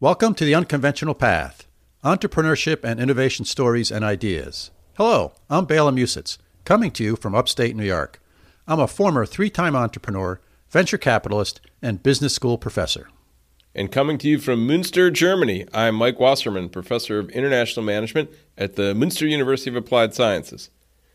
Welcome to the Unconventional Path Entrepreneurship and Innovation Stories and Ideas. Hello, I'm Bela Musits, coming to you from upstate New York. I'm a former three time entrepreneur, venture capitalist, and business school professor. And coming to you from Münster, Germany, I'm Mike Wasserman, professor of international management at the Münster University of Applied Sciences.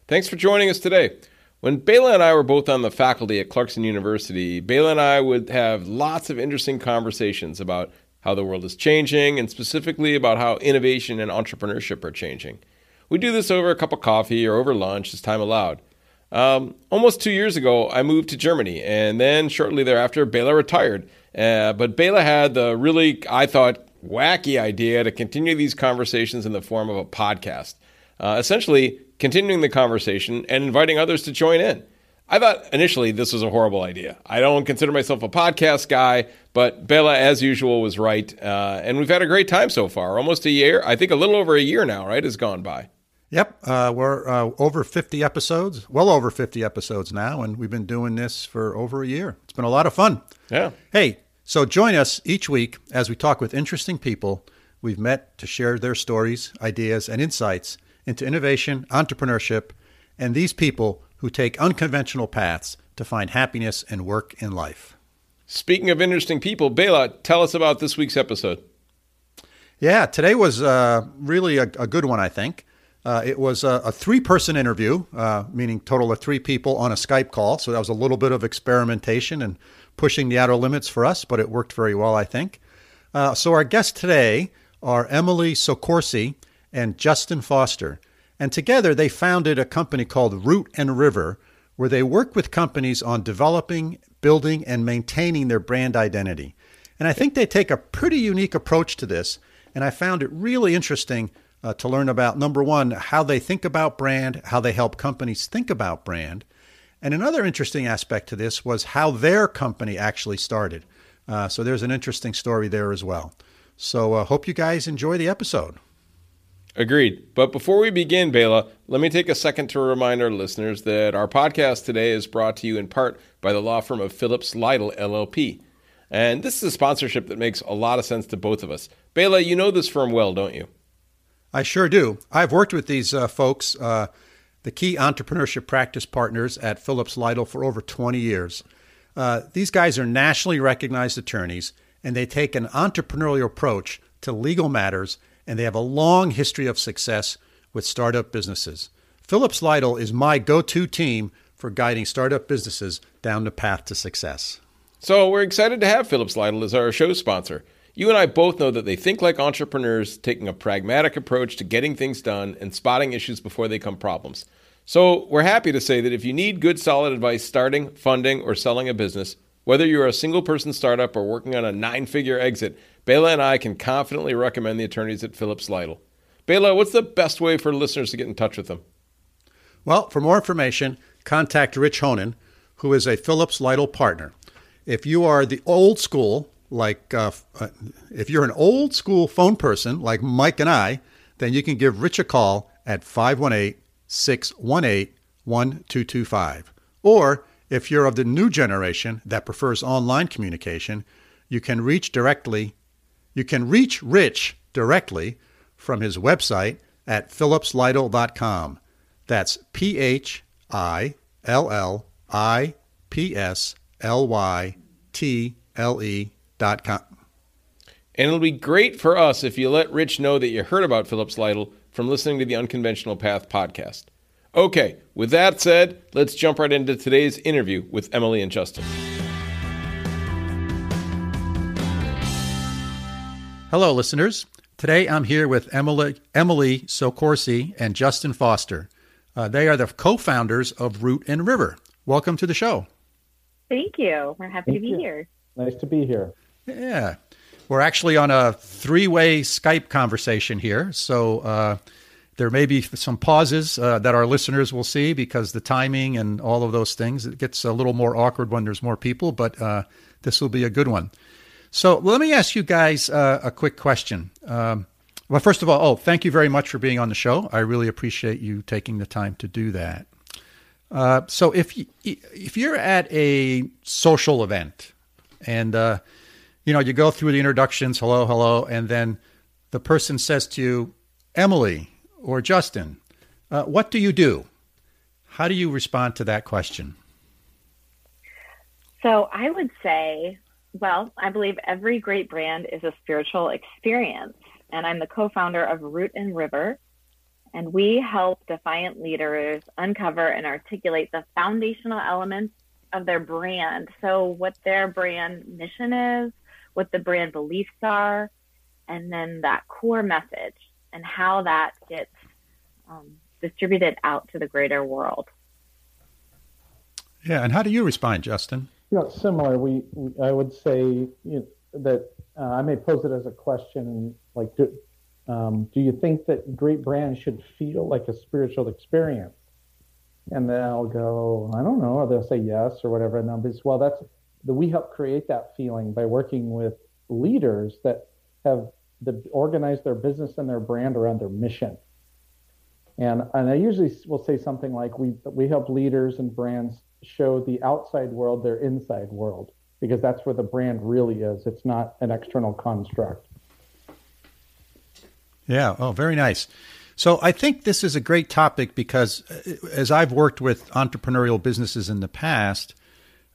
Thanks for joining us today. When Bela and I were both on the faculty at Clarkson University, Bela and I would have lots of interesting conversations about how the world is changing, and specifically about how innovation and entrepreneurship are changing. We do this over a cup of coffee or over lunch as time allowed. Um, almost two years ago, I moved to Germany, and then shortly thereafter, Bela retired. Uh, but Bela had the really, I thought, wacky idea to continue these conversations in the form of a podcast, uh, essentially continuing the conversation and inviting others to join in. I thought initially this was a horrible idea. I don't consider myself a podcast guy, but Bela, as usual, was right. Uh, and we've had a great time so far. Almost a year. I think a little over a year now, right, has gone by. Yep. Uh, we're uh, over 50 episodes, well over 50 episodes now, and we've been doing this for over a year. It's been a lot of fun. Yeah. Hey, so join us each week as we talk with interesting people we've met to share their stories, ideas, and insights into innovation, entrepreneurship, and these people who take unconventional paths to find happiness and work in life. Speaking of interesting people, Bela, tell us about this week's episode. Yeah, today was uh, really a, a, good one, I think. Uh, it was a, a three person interview, uh, meaning total of three people on a Skype call. So that was a little bit of experimentation and pushing the outer limits for us, but it worked very well, I think. Uh, so our guests today are Emily Soccorsy and Justin Foster. And together they founded a company called Root and River, where they work with companies on developing, building, and maintaining their brand identity. And I think they take a pretty unique approach to this. And I found it really interesting uh, to learn about number one, how they think about brand, how they help companies think about brand. And another interesting aspect to this was how their company actually started. Uh, so there's an interesting story there as well. So uh, hope you guys enjoy the episode. Agreed. But before we begin, Bela, let me take a second to remind our listeners that our podcast today is brought to you in part by the law firm of Phillips Lytle LLP. And this is a sponsorship that makes a lot of sense to both of us. Bela, you know this firm well, don't you? I sure do. I've worked with these uh, folks, uh, the key entrepreneurship practice partners at Phillips Lytle, for over 20 years. Uh, these guys are nationally recognized attorneys, and they take an entrepreneurial approach to legal matters and they have a long history of success with startup businesses. Phillips Lytle is my go to team for guiding startup businesses down the path to success. So, we're excited to have Phillips Lytle as our show sponsor. You and I both know that they think like entrepreneurs, taking a pragmatic approach to getting things done and spotting issues before they become problems. So, we're happy to say that if you need good, solid advice starting, funding, or selling a business, whether you're a single person startup or working on a nine figure exit, Bela and I can confidently recommend the attorneys at Phillips Lytle. Bela, what's the best way for listeners to get in touch with them? Well, for more information, contact Rich Honen, who is a Phillips Lytle partner. If you are the old school, like uh, uh, if you're an old school phone person like Mike and I, then you can give Rich a call at 518 618 1225. Or if you're of the new generation that prefers online communication, you can reach directly you can reach Rich directly from his website at phillipslytle.com. That's P H I L L I P S L Y T L E dot com. And it'll be great for us if you let Rich know that you heard about Phillips Lytle from listening to the Unconventional Path podcast. Okay, with that said, let's jump right into today's interview with Emily and Justin. Hello, listeners. Today I'm here with Emily, Emily Soccorsy and Justin Foster. Uh, they are the co founders of Root and River. Welcome to the show. Thank you. We're happy Thank to be you. here. Nice to be here. Yeah. We're actually on a three way Skype conversation here. So uh, there may be some pauses uh, that our listeners will see because the timing and all of those things. It gets a little more awkward when there's more people, but uh, this will be a good one. So let me ask you guys uh, a quick question. Um, well, first of all, oh, thank you very much for being on the show. I really appreciate you taking the time to do that. Uh, so if you, if you're at a social event and uh, you know, you go through the introductions, hello, hello, and then the person says to you, Emily or Justin, uh, what do you do? How do you respond to that question? So I would say, well, I believe every great brand is a spiritual experience. And I'm the co founder of Root and River. And we help defiant leaders uncover and articulate the foundational elements of their brand. So, what their brand mission is, what the brand beliefs are, and then that core message and how that gets um, distributed out to the greater world. Yeah, and how do you respond, Justin? You know, similar. We, we I would say you know, that uh, I may pose it as a question, like, do, um, do you think that great brands should feel like a spiritual experience? And then I'll go, I don't know, or they'll say yes or whatever. And they'll be, well, that's the, we help create that feeling by working with leaders that have the, organized their business and their brand around their mission. And, and I usually will say something like, we, we help leaders and brands show the outside world their inside world, because that's where the brand really is. It's not an external construct. Yeah. Oh, very nice. So I think this is a great topic because uh, as I've worked with entrepreneurial businesses in the past,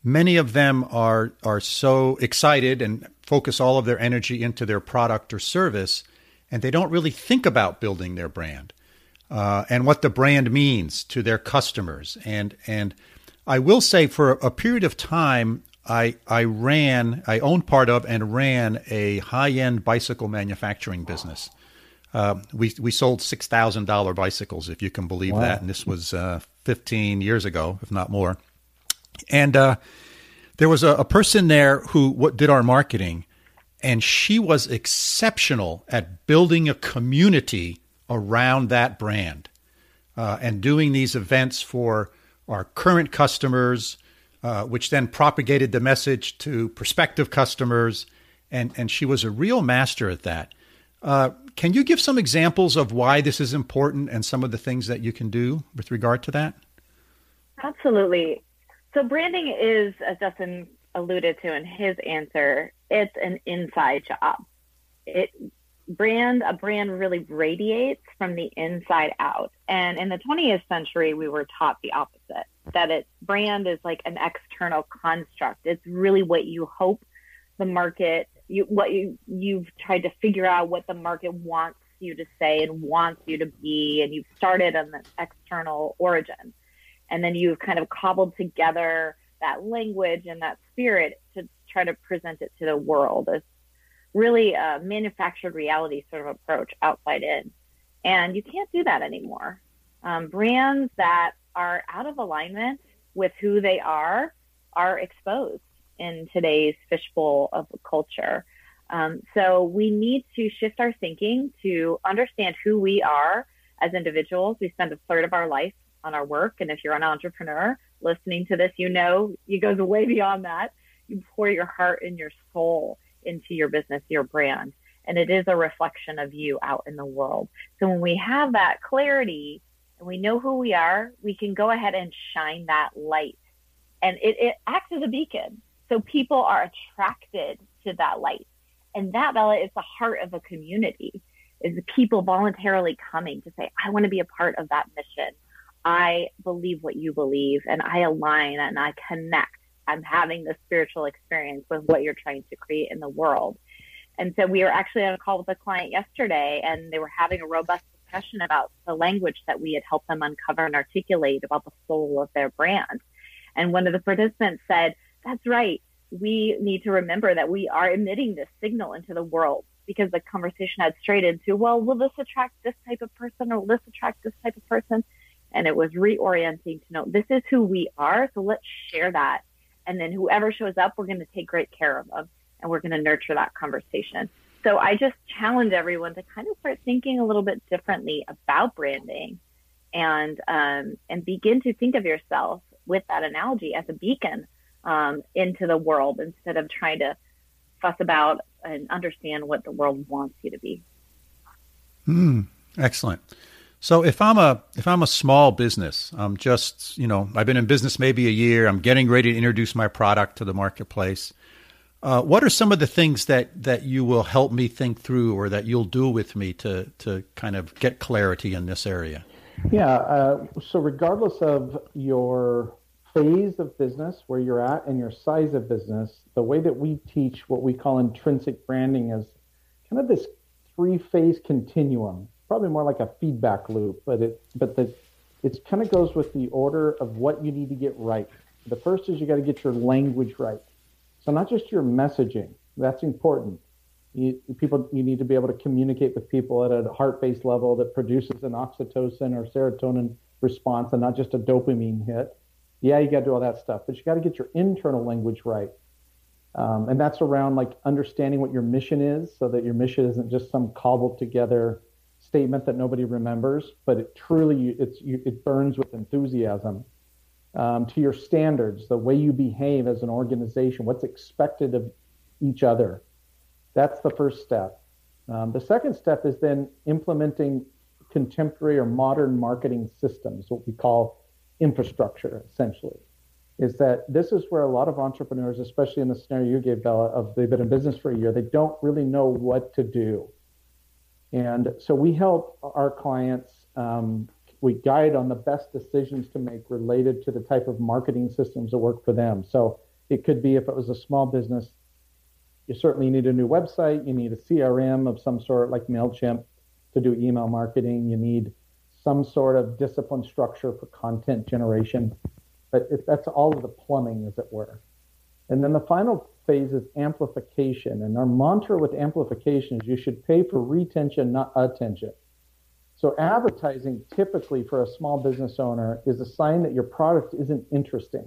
many of them are are so excited and focus all of their energy into their product or service, and they don't really think about building their brand uh, and what the brand means to their customers. And and I will say, for a period of time, I I ran, I owned part of and ran a high end bicycle manufacturing business. Uh, we we sold six thousand dollar bicycles, if you can believe wow. that, and this was uh, fifteen years ago, if not more. And uh, there was a, a, person there who what, did our marketing, and she was exceptional at building a community around that brand, uh, and doing these events for our current customers, uh, which then propagated the message to prospective customers, and and she was a real master at that. Uh, can you give some examples of why this is important and some of the things that you can do with regard to that? Absolutely. So, branding is, as Justin alluded to in his answer, it's an inside job. It brand a brand really radiates from the inside out. And in the 20th century, we were taught the opposite that it brand is like an external construct. It's really what you hope the market you what you you've tried to figure out what the market wants you to say and wants you to be and you've started on the external origin and then you've kind of cobbled together that language and that spirit to try to present it to the world as really a manufactured reality sort of approach outside in and you can't do that anymore um, brands that are out of alignment with who they are are exposed in today's fishbowl of culture. Um, so we need to shift our thinking to understand who we are as individuals. We spend a third of our life on our work. And if you're an entrepreneur listening to this, you know it goes way beyond that. You pour your heart and your soul into your business, your brand. And it is a reflection of you out in the world. So when we have that clarity and we know who we are, we can go ahead and shine that light. And it, it acts as a beacon. So people are attracted to that light. And that, Bela, is the heart of a community, is people voluntarily coming to say, I want to be a part of that mission. I believe what you believe and I align and I connect. I'm having the spiritual experience with what you're trying to create in the world. And so we were actually on a call with a client yesterday and they were having a robust discussion about the language that we had helped them uncover and articulate about the soul of their brand. And one of the participants said, that's right. We need to remember that we are emitting this signal into the world because the conversation had strayed into, well, will this attract this type of person or will this attract this type of person? And it was reorienting to know this is who we are. So let's share that. And then whoever shows up, we're going to take great care of them and we're going to nurture that conversation. So I just challenge everyone to kind of start thinking a little bit differently about branding and um, and begin to think of yourself with that analogy as a beacon um, into the world instead of trying to fuss about and understand what the world wants you to be. Hmm. Excellent. So if I'm a if I'm a small business, I'm just you know I've been in business maybe a year. I'm getting ready to introduce my product to the marketplace. Uh, what are some of the things that, that you will help me think through or that you'll do with me to, to kind of get clarity in this area? Yeah. Uh, so, regardless of your phase of business, where you're at, and your size of business, the way that we teach what we call intrinsic branding is kind of this three phase continuum, probably more like a feedback loop, but it, but the, it kind of goes with the order of what you need to get right. The first is you got to get your language right. So not just your messaging, that's important. You, people, you need to be able to communicate with people at a heart-based level that produces an oxytocin or serotonin response and not just a dopamine hit. Yeah, you got to do all that stuff, but you got to get your internal language right. Um, and that's around like understanding what your mission is so that your mission isn't just some cobbled together statement that nobody remembers, but it truly, it's, it burns with enthusiasm um, to your standards, the way you behave as an organization, what's expected of each other. That's the first step. Um, the second step is then implementing contemporary or modern marketing systems, what we call infrastructure, essentially. Is that this is where a lot of entrepreneurs, especially in the scenario you gave, Bela, of they've been in business for a year, they don't really know what to do. And so we help our clients um, we guide on the best decisions to make related to the type of marketing systems that work for them. So it could be if it was a small business, you certainly need a new website, you need a CRM of some sort like MailChimp to do email marketing, you need some sort of discipline structure for content generation. But that's all of the plumbing, as it were. And then the final phase is amplification. And our mantra with amplification is you should pay for retention, not attention. So advertising typically for a small business owner is a sign that your product isn't interesting.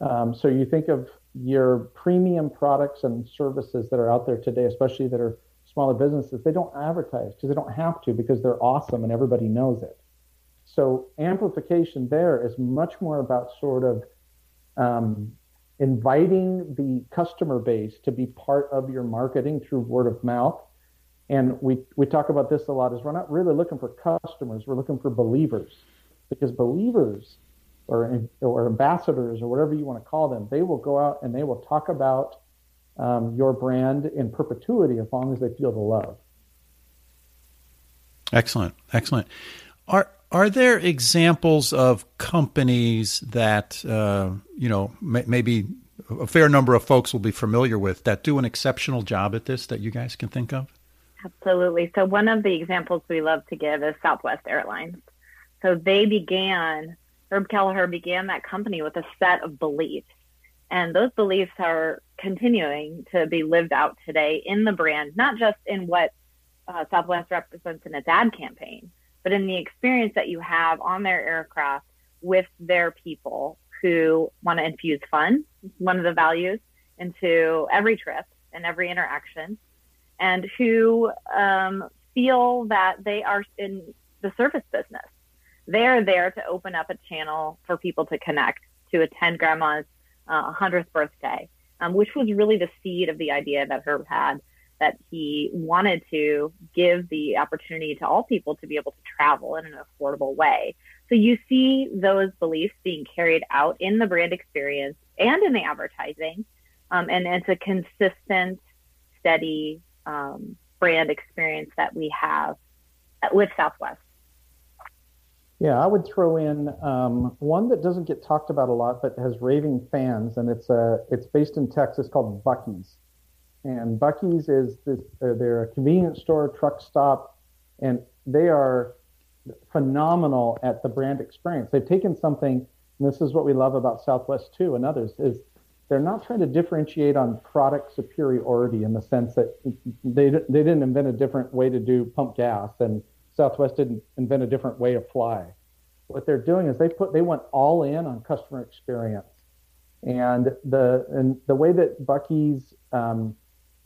Um, so you think of your premium products and services that are out there today, especially that are smaller businesses, they don't advertise because they don't have to because they're awesome and everybody knows it. So amplification there is much more about sort of um, inviting the customer base to be part of your marketing through word of mouth and we, we talk about this a lot is we're not really looking for customers, we're looking for believers because believers or, or ambassadors or whatever you want to call them, they will go out and they will talk about um, your brand in perpetuity as long as they feel the love. Excellent, excellent. Are are there examples of companies that uh, you know may, maybe a fair number of folks will be familiar with that do an exceptional job at this that you guys can think of? Absolutely. So one of the examples we love to give is Southwest Airlines. So they began, Herb Kelleher began that company with a set of beliefs. And those beliefs are continuing to be lived out today in the brand, not just in what uh, Southwest represents in its ad campaign, but in the experience that you have on their aircraft with their people who want to infuse fun, one of the values, into every trip and every interaction and who um, feel that they are in the service business. They are there to open up a channel for people to connect to attend grandma's uh, 100th birthday, um, which was really the seed of the idea that Herb had that he wanted to give the opportunity to all people to be able to travel in an affordable way. So you see those beliefs being carried out in the brand experience and in the advertising. Um, and it's a consistent, steady um, brand experience that we have with Southwest. Yeah, I would throw in um, one that doesn't get talked about a lot, but has raving fans, and it's a uh, it's based in Texas called Buc-ee's, and Buc-ee's is this uh, they're a convenience store, truck stop, and they are phenomenal at the brand experience. They've taken something, and this is what we love about Southwest too, and others is they're not trying to differentiate on product superiority in the sense that they they didn't invent a different way to do pump gas and Southwest didn't invent a different way of fly. What they're doing is they put they went all in on customer experience, and the and the way that Buc-ee's um,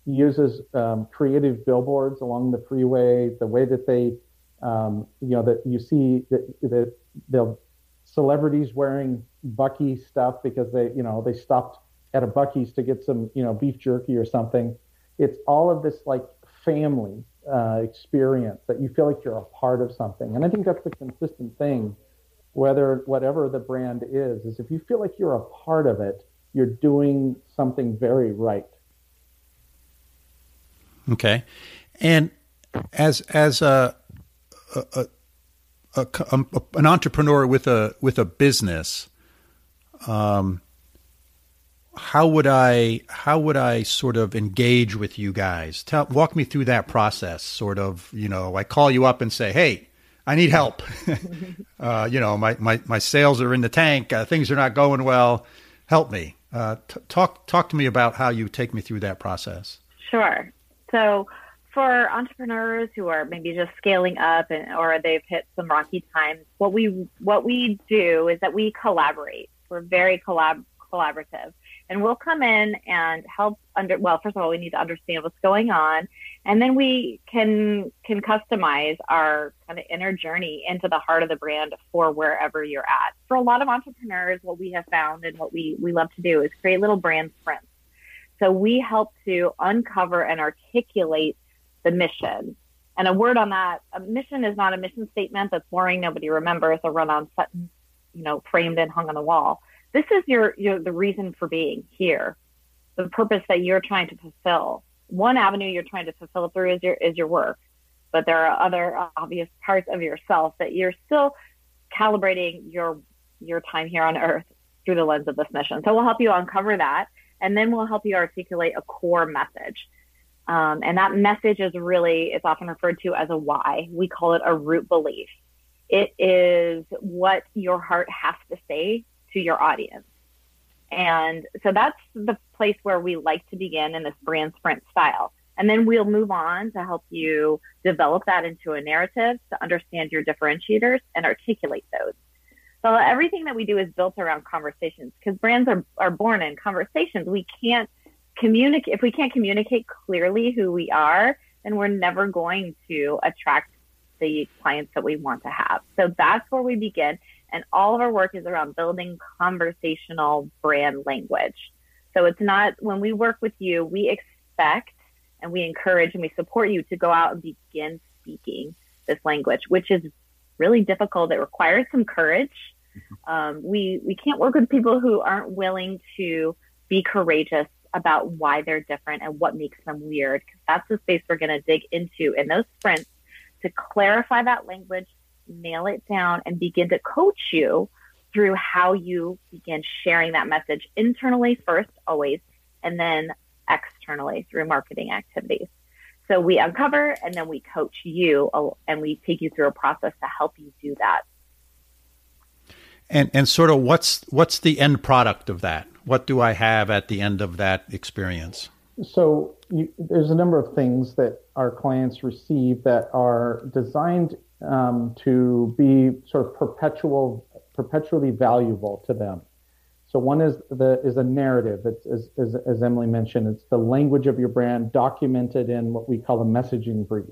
uses um, creative billboards along the freeway, the way that they um, you know that you see that that they'll celebrities wearing Buc-ee stuff because they you know they stopped at a Buc-ee's to get some, you know, beef jerky or something. It's all of this like family uh, experience that you feel like you're a part of something. And I think that's the consistent thing, whether whatever the brand is, is if you feel like you're a part of it, you're doing something very right. Okay, and as as a, a, a, a an entrepreneur with a with a business, um, how would I how would I sort of engage with you guys? Tell walk me through that process. Sort of, you know, I call you up and say, "Hey, I need help. uh, you know, my, my my sales are in the tank. Uh, things are not going well. Help me." Uh, t- talk talk to me about how you take me through that process. Sure. So for entrepreneurs who are maybe just scaling up and or they've hit some rocky times, what we what we do is that we collaborate. We're very collab collaborative. And we'll come in and help under well first of all we need to understand what's going on. And then we can can customize our kind of inner journey into the heart of the brand for wherever you're at. For a lot of entrepreneurs what we have found and what we we love to do is create little brand sprints so we help to uncover and articulate the mission and a word on that a mission is not a mission statement that's boring nobody remembers a run on sentence you know framed and hung on the wall this is your, your the reason for being here, the purpose that you're trying to fulfill. One avenue you're trying to fulfill through is your is your work, but there are other obvious parts of yourself that you're still calibrating your your time here on Earth through the lens of this mission. So we'll help you uncover that, and then we'll help you articulate a core message. Um, and that message is really it's often referred to as a why. We call it a root belief. It is what your heart has to say to your audience. And so that's the place where we like to begin in this brand sprint style. And then we'll move on to help you develop that into a narrative to understand your differentiators and articulate those. So everything that we do is built around conversations because brands are, are born in conversations. We can't communicate, if we can't communicate clearly who we are, then we're never going to attract the clients that we want to have. So that's where we begin. And all of our work is around building conversational brand language. So it's not when we work with you, we expect and we encourage and we support you to go out and begin speaking this language, which is really difficult. It requires some courage. Um, we we can't work with people who aren't willing to be courageous about why they're different and what makes them weird. Because that's the space we're going to dig into in those sprints to clarify that language nail it down and begin to coach you through how you begin sharing that message internally first, always, and then externally through marketing activities. So we uncover and then we coach you and we take you through a process to help you do that. And and sort of what's what's the end product of that? What do I have at the end of that experience? So you, there's a number of things that our clients receive that are designed um, to be sort of perpetual, perpetually valuable to them. So one is the is a narrative. It's as, as, as Emily mentioned, it's the language of your brand documented in what we call a messaging brief,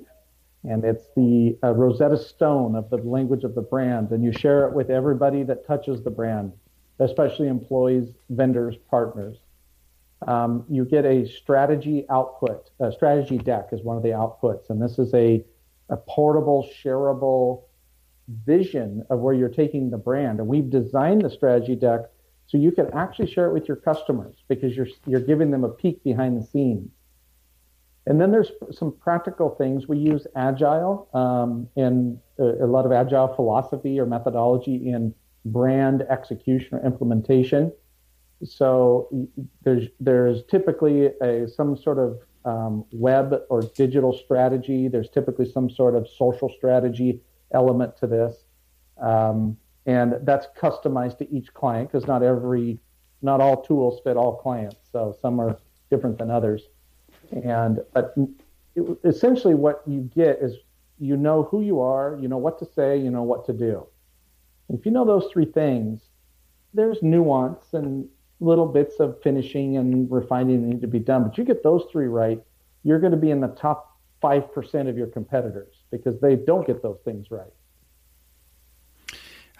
and it's the uh, Rosetta Stone of the language of the brand. And you share it with everybody that touches the brand, especially employees, vendors, partners. Um, you get a strategy output. A strategy deck is one of the outputs, and this is a a portable, shareable vision of where you're taking the brand. And we've designed the strategy deck so you can actually share it with your customers because you're you're giving them a peek behind the scenes. And then there's some practical things. We use agile um, and a, a lot of agile philosophy or methodology in brand execution or implementation. So there's there's typically a some sort of um, web or digital strategy. There's typically some sort of social strategy element to this. Um, and that's customized to each client because not every, not all tools fit all clients. So some are different than others. And but it, essentially, what you get is you know who you are, you know what to say, you know what to do. If you know those three things, there's nuance and little bits of finishing and refining that need to be done. But you get those three right, you're going to be in the top 5% of your competitors because they don't get those things right.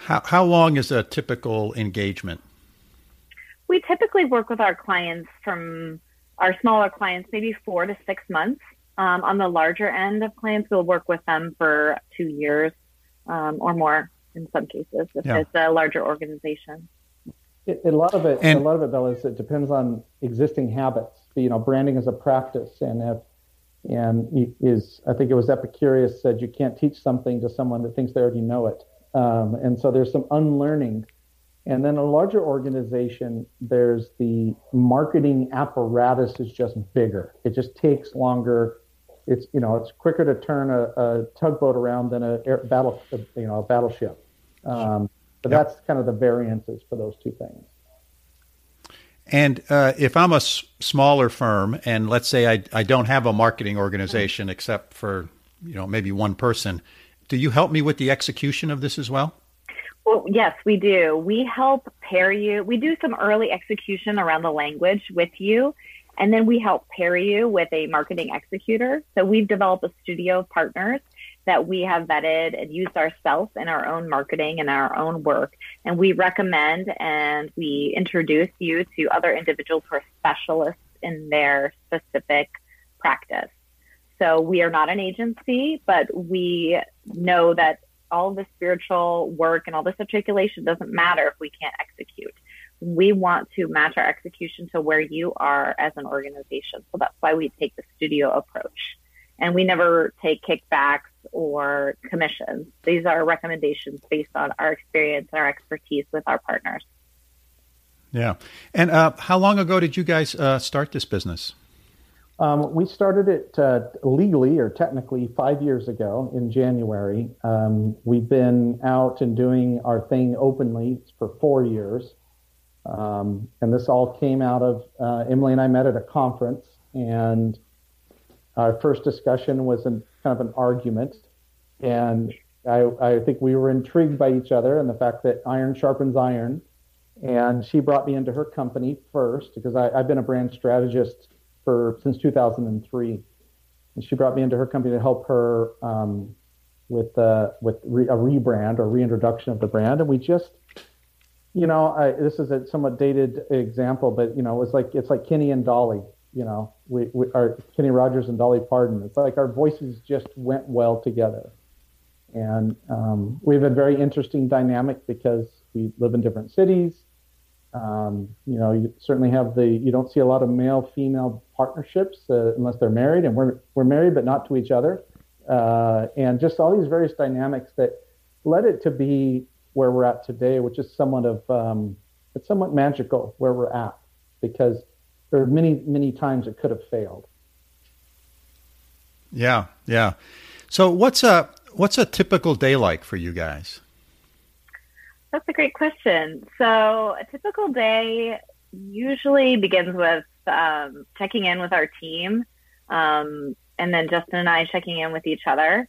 How, how long is a typical engagement? We typically work with our clients from our smaller clients, maybe four to six months. Um, on the larger end of clients, we'll work with them for two years um, or more in some cases if yeah. it's a larger organization. It, a lot of it, and, a lot of it, Bill, is it depends on existing habits. You know, branding is a practice, and if and is I think it was Epicurus said you can't teach something to someone that thinks they already know it, um, and so there's some unlearning. And then a larger organization, there's the marketing apparatus is just bigger. It just takes longer. It's you know it's quicker to turn a, a tugboat around than a air, battle you know a battleship. Um, but yep. that's kind of the variances for those two things. And uh, if I'm a s- smaller firm, and let's say I, I don't have a marketing organization except for you know maybe one person, do you help me with the execution of this as well? Well, yes, we do. We help pair you. We do some early execution around the language with you, and then we help pair you with a marketing executor. So we've developed a studio of partners that we have vetted and used ourselves in our own marketing and our own work. And we recommend and we introduce you to other individuals who are specialists in their specific practice. So we are not an agency, but we know that all the spiritual work and all this articulation doesn't matter if we can't execute. We want to match our execution to where you are as an organization. So that's why we take the studio approach. And we never take kickbacks or commissions. These are recommendations based on our experience and our expertise with our partners. Yeah. And uh, how long ago did you guys uh, start this business? Um, we started it uh, legally or technically five years ago in January. Um, we've been out and doing our thing openly for four years. Um, and this all came out of uh, Emily and I met at a conference, and our first discussion was an, kind of an argument. And I, I think we were intrigued by each other and the fact that iron sharpens iron. And she brought me into her company first because I, I've been a brand strategist for since 2003, and she brought me into her company to help her um, with uh, with re- a rebrand or reintroduction of the brand. And we just, you know, I, this is a somewhat dated example, but you know, it's like it's like Kenny and Dolly. You know, we, we are Kenny Rogers and Dolly Parton. It's like our voices just went well together, and um, we have a very interesting dynamic because we live in different cities um, you know, you certainly have the you don't see a lot of male female partnerships uh, unless they're married, and we're we're married but not to each other, uh, and just all these various dynamics that led it to be where we're at today, which is somewhat of um, it's somewhat magical where we're at because there are many many times it could have failed. Yeah, yeah. So what's a what's a typical day like for you guys? That's a great question. So, a typical day usually begins with um, checking in with our team, um, and then Justin and I checking in with each other.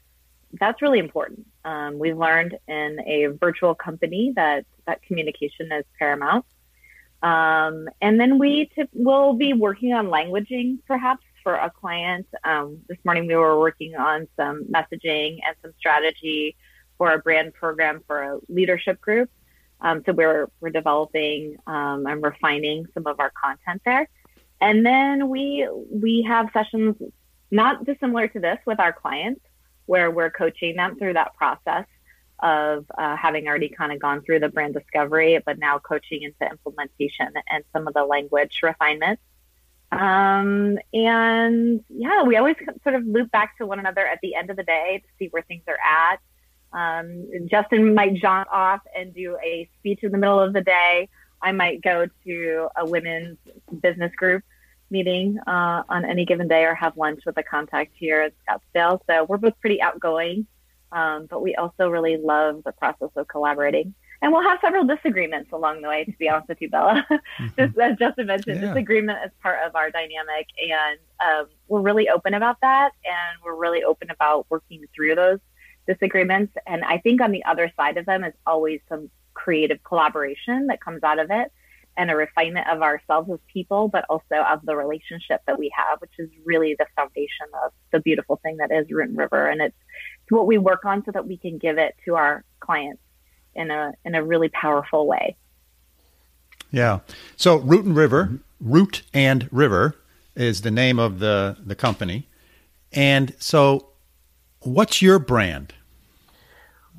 That's really important. Um, we've learned in a virtual company that that communication is paramount. Um, and then we t- will be working on languaging, perhaps for a client. Um, this morning we were working on some messaging and some strategy for a brand program for a leadership group. Um, so we're we're developing um, and refining some of our content there, and then we we have sessions not dissimilar to this with our clients, where we're coaching them through that process of uh, having already kind of gone through the brand discovery, but now coaching into implementation and some of the language refinements. Um, and yeah, we always sort of loop back to one another at the end of the day to see where things are at um, Justin might jaunt off and do a speech in the middle of the day. I might go to a women's business group meeting uh, on any given day or have lunch with a contact here at Scottsdale. So we're both pretty outgoing, um, but we also really love the process of collaborating. And we'll have several disagreements along the way, to be honest with you, Bela. Mm-hmm. Just as Justin mentioned, yeah. disagreement is part of our dynamic. And um, we're really open about that. And we're really open about working through those disagreements. And I think on the other side of them is always some creative collaboration that comes out of it and a refinement of ourselves as people, but also of the relationship that we have, which is really the foundation of the beautiful thing that is Root and River. And it's, it's what we work on so that we can give it to our clients in a in a really powerful way. Yeah. So Root and River, Root and River is the name of the the company. And so what's your brand?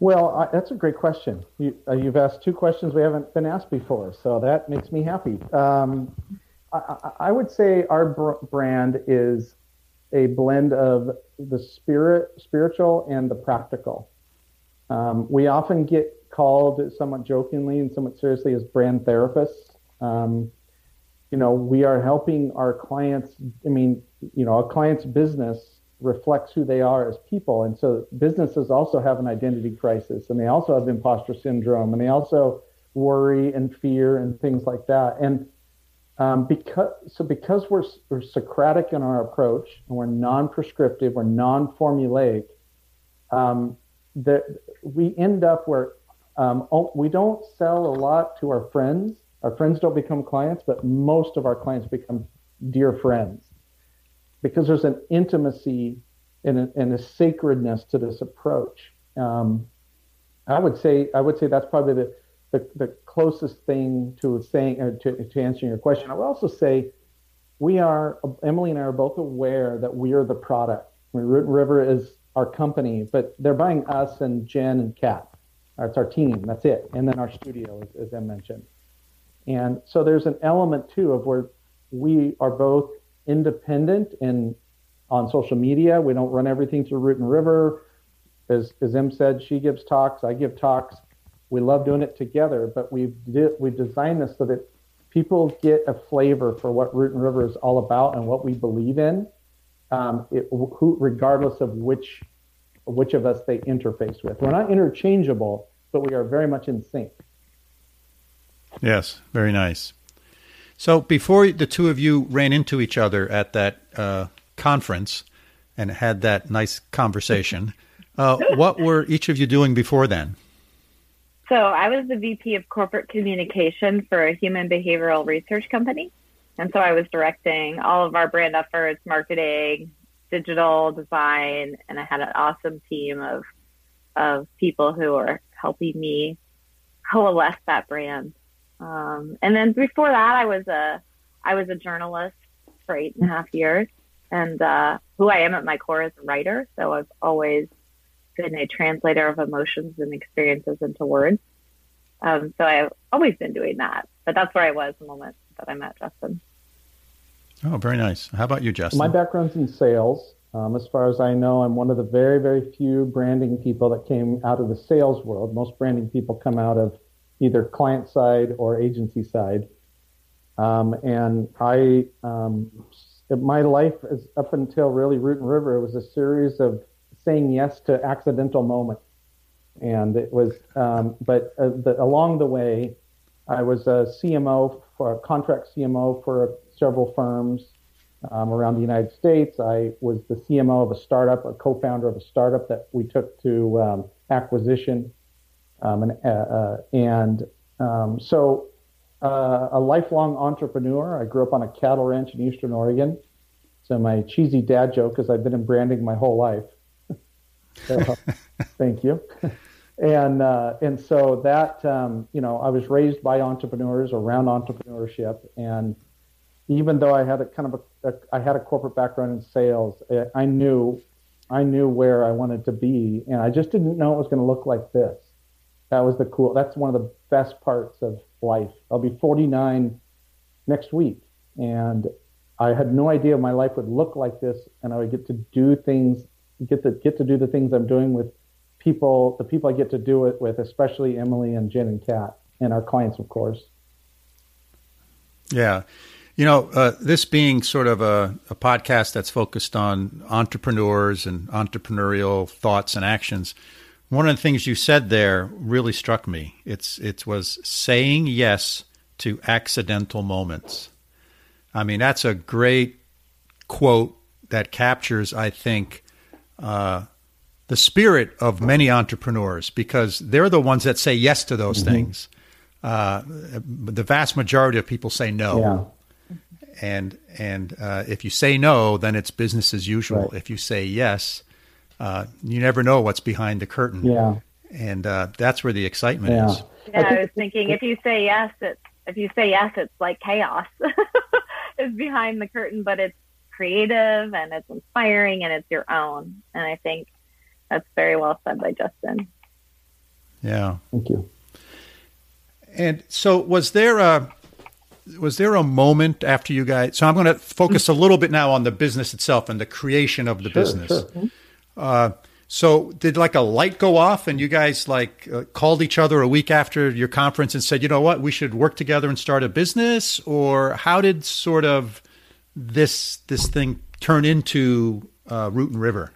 Well, that's a great question. You, have uh, asked two questions we haven't been asked before, so that makes me happy. Um, I, I, would say our br- brand is a blend of the spirit, spiritual, and the practical. Um, we often get called somewhat jokingly and somewhat seriously as brand therapists. Um, you know, we are helping our clients. I mean, you know, a client's business reflects who they are as people. And so businesses also have an identity crisis and they also have imposter syndrome and they also worry and fear and things like that. And um, because so because we're, we're Socratic in our approach and we're non-prescriptive, we're non-formulaic, um, that we end up where um, we don't sell a lot to our friends. Our friends don't become clients, but most of our clients become dear friends because there's an intimacy and a, and a sacredness to this approach. Um, I would say I would say that's probably the the, the closest thing to saying uh, to, to answering your question. I would also say we are Emily and I are both aware that we are the product. I mean, Root River is our company, but they're buying us and Jen and Kat. It's our team. That's it, and then our studio, as, as I mentioned. And so there's an element too of where we are both independent and on social media. We don't run everything through Root and River. As, as Em said, she gives talks, I give talks. We love doing it together, but we've di- we designed this so that people get a flavor for what Root and River is all about and what we believe in, um, it, who, regardless of which which of us they interface with. We're not interchangeable, but we are very much in sync. Yes, very nice. So before the two of you ran into each other at that uh, conference and had that nice conversation, uh, what were each of you doing before then? So I was the VP of corporate communication for a human behavioral research company. And so I was directing all of our brand efforts, marketing, digital design, and I had an awesome team of of people who were helping me coalesce that brand. Um, and then before that, I was a I was a journalist for eight and a half years, and uh, who I am at my core is a writer. So I've always been a translator of emotions and experiences into words. Um, so I've always been doing that. But that's where I was the moment that I met Justin. Oh, very nice. How about you, Justin? My background's in sales. Um, as far as I know, I'm one of the very, very few branding people that came out of the sales world. Most branding people come out of either client side or agency side. Um, and I, um, my life is up until really Root and River, it was a series of saying yes to accidental moments. And it was, um, but uh, the, along the way, I was a CMO for a contract CMO for several firms um, around the United States. I was the CMO of a startup, a co-founder of a startup that we took to um, acquisition um, and, uh, uh, and um, so uh, a lifelong entrepreneur. I grew up on a cattle ranch in Eastern Oregon. So my cheesy dad joke is I've been in branding my whole life. so, thank you. And uh, and so that um, you know I was raised by entrepreneurs around entrepreneurship, and even though I had a kind of a, a I had a corporate background in sales, I knew I knew where I wanted to be, and I just didn't know it was going to look like this that was the cool. That's one of the best parts of life. I'll be 49 next week, and I had no idea my life would look like this, and I would get to do things, get to get to do the things I'm doing with people, the people I get to do it with, especially Emily and Jen and Kat, and our clients, of course. Yeah. You know, uh, this being sort of a, a, podcast that's focused on entrepreneurs and entrepreneurial thoughts and actions, one of the things you said there really struck me. It's it was saying yes to accidental moments. I mean, that's a great quote that captures, I think, uh, the spirit of many entrepreneurs because they're the ones that say yes to those mm-hmm. things. Uh, the vast majority of people say no. Yeah. And and uh, if you say no, then it's business as usual. Right. If you say yes, uh, you never know what's behind the curtain. Yeah. And uh, that's where the excitement yeah. is. Yeah, I was thinking if you say yes, it's if you say yes, it's like chaos is behind the curtain, but it's creative and it's inspiring and it's your own. And I think that's very well said by Justin. Yeah. Thank you. And so, was there a was there a moment after you guys? So I'm going to focus a little bit now on the business itself and the creation of the Sure, business. sure. Uh, so did like a light go off and you guys like uh, called each other a week after your conference and said, you know what, we should work together and start a business? Or how did sort of this this thing turn into uh, Root and River?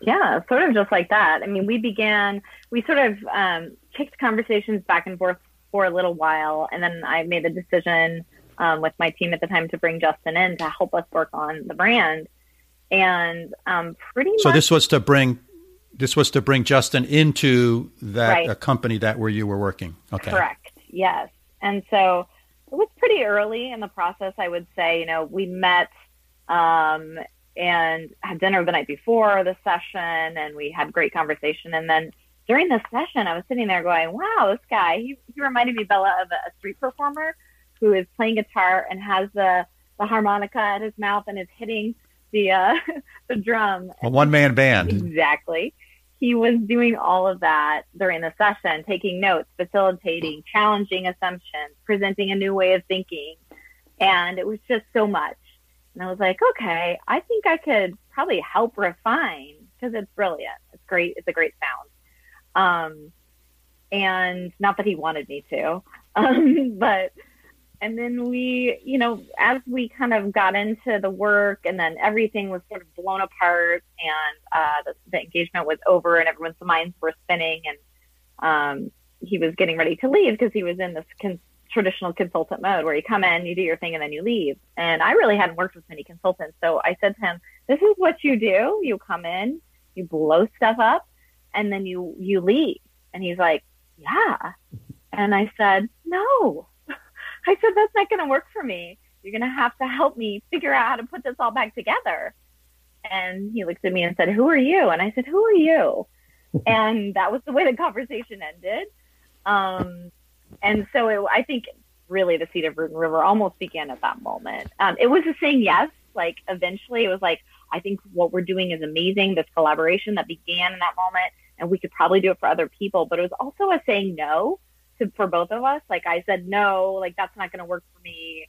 Yeah, sort of just like that. I mean, we began, we sort of um, kicked conversations back and forth for a little while. And then I made a decision um, with my team at the time to bring Justin in to help us work on the brand. And um, pretty So much. this was to bring this was to bring Justin into that Right. uh, company that where you were working. Okay. Correct. Yes. And so it was pretty early in the process, I would say. You know, we met um, and had dinner the night before the session, and we had great conversation. And then during the session, I was sitting there going, wow, this guy, he, he reminded me, Bela, of a, a street performer who is playing guitar and has the, the harmonica at his mouth and is hitting the, uh, the drum A one man band. Exactly. He was doing all of that during the session, taking notes, facilitating, challenging assumptions, presenting a new way of thinking. And it was just so much. And I was like, okay, I think I could probably help refine because it's brilliant. It's great. It's a great sound. Um, and not that he wanted me to, um, but and then we, you know, as we kind of got into the work and then everything was sort of blown apart and uh, the, the engagement was over and everyone's minds were spinning and um, he was getting ready to leave because he was in this con- traditional consultant mode where you come in, you do your thing, and then you leave. And I really hadn't worked with many consultants. So I said to him, this is what you do. You come in, you blow stuff up, and then you, you leave. And he's like, yeah. And I said, no. I said, that's not going to work for me. You're going to have to help me figure out how to put this all back together. And he looked at me and said, who are you? And I said, who are you? and that was the way the conversation ended. Um, and so it, I think really the seed of Root and River almost began at that moment. Um, it was a saying yes. Like eventually it was like, I think what we're doing is amazing. This collaboration that began in that moment and we could probably do it for other people, but it was also a saying no to, for both of us. Like I said, no, like that's not going to work for me.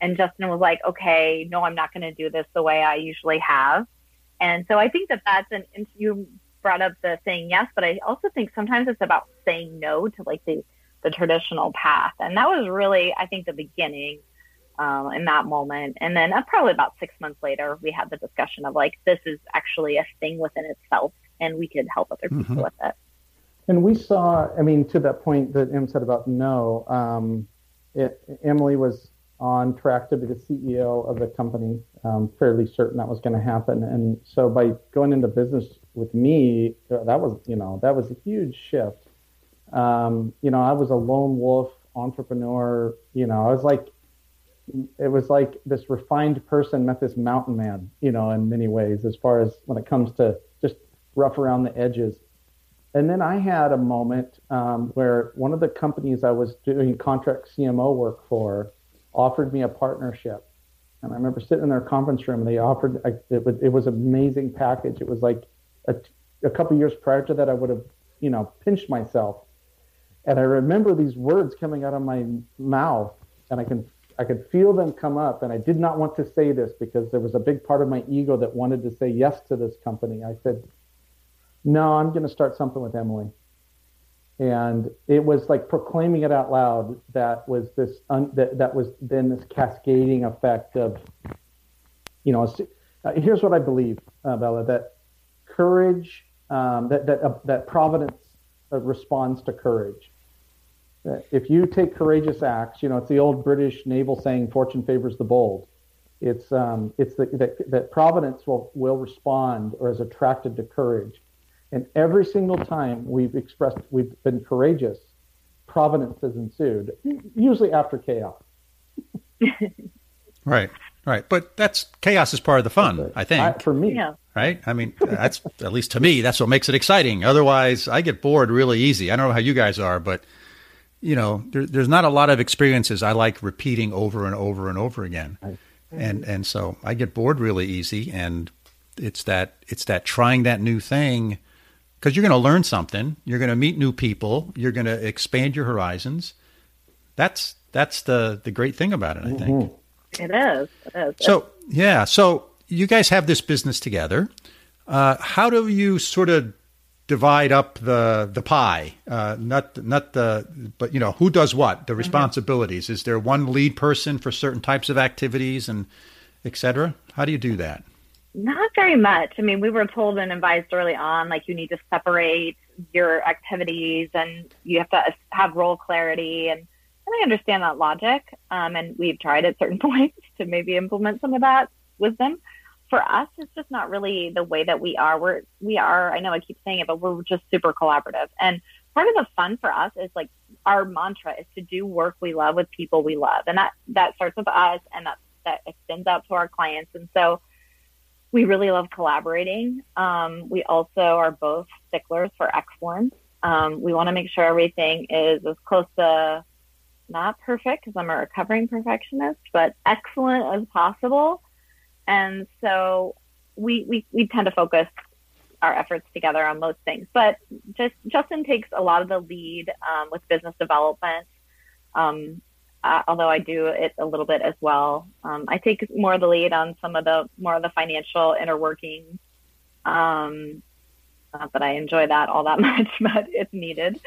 And Justin was like, okay, no, I'm not going to do this the way I usually have. And so I think that that's an, you brought up the saying yes, but I also think sometimes it's about saying no to like the, the traditional path. And that was really, I think, the beginning um, in that moment. And then uh, probably about six months later, we had the discussion of like, this is actually a thing within itself and we could help other people Mhm. with it. And we saw, I mean, to that point that Em said about no, um, it, Emily was on track to be the CEO of the company, um, fairly certain that was going to happen. And so by going into business with me, uh, that was, you know, that was a huge shift. Um, you know, I was a lone wolf entrepreneur. You know, I was like, it was like this refined person met this mountain man, you know, in many ways, as far as when it comes to just rough around the edges. And then I had a moment um, where one of the companies I was doing contract CMO work for offered me a partnership. And I remember sitting in their conference room and they offered, I, it, was, it was an amazing package. It was like a, a couple years prior to that, I would have, you know, pinched myself. And I remember these words coming out of my mouth and I can, I could feel them come up. And I did not want to say this because there was a big part of my ego that wanted to say yes to this company. I said, no, I'm going to start something with Emily. And it was like proclaiming it out loud that was this, un, that, that was then this cascading effect of, you know, uh, here's what I believe, uh, Bela, that courage, um, that, that, uh, that providence uh, responds to courage. That if you take courageous acts, you know, it's the old British naval saying, fortune favors the bold. It's, um, it's the, that, that providence will, will respond or is attracted to courage. And every single time we've expressed, we've been courageous, providence has ensued, usually after chaos. Right, right. But that's chaos is part of the fun, I think. I, for me, Yeah. right? I mean, that's at least to me, that's what makes it exciting. Otherwise, I get bored really easy. I don't know how you guys are, but you know, there, there's not a lot of experiences I like repeating over and over and over again, and and so I get bored really easy. And it's that it's that trying that new thing because you're going to learn something, you're going to meet new people, you're going to expand your horizons. That's that's the the great thing about it. I think mm-hmm. it is. It is. So yeah, so you guys have this business together. Uh, how do you sort of divide up the the pie? Uh, not not the but you know who does what the mm-hmm. responsibilities. Mm-hmm. Is there one lead person for certain types of activities and etc. How do you do that? Not very much. I mean, we were told and advised early on, like you need to separate your activities and you have to have role clarity. And, and I understand that logic. Um, and we've tried at certain points to maybe implement some of that wisdom. For us, it's just not really the way that we are. We're, we are, I know I keep saying it, but we're just super collaborative. And part of the fun for us is like our mantra is to do work we love with people we love. And that, that starts with us and that, that extends out to our clients. And so, we really love collaborating. Um, we also are both sticklers for excellence. Um, we want to make sure everything is as close to not perfect because I'm a recovering perfectionist, but excellent as possible. And so we, we, we tend to focus our efforts together on most things. But just Justin takes a lot of the lead um, with business development. Um, uh, although I do it a little bit as well. Um, I take more of the lead on some of the more of the financial inner workings. Um, not that I enjoy that all that much, but it's needed.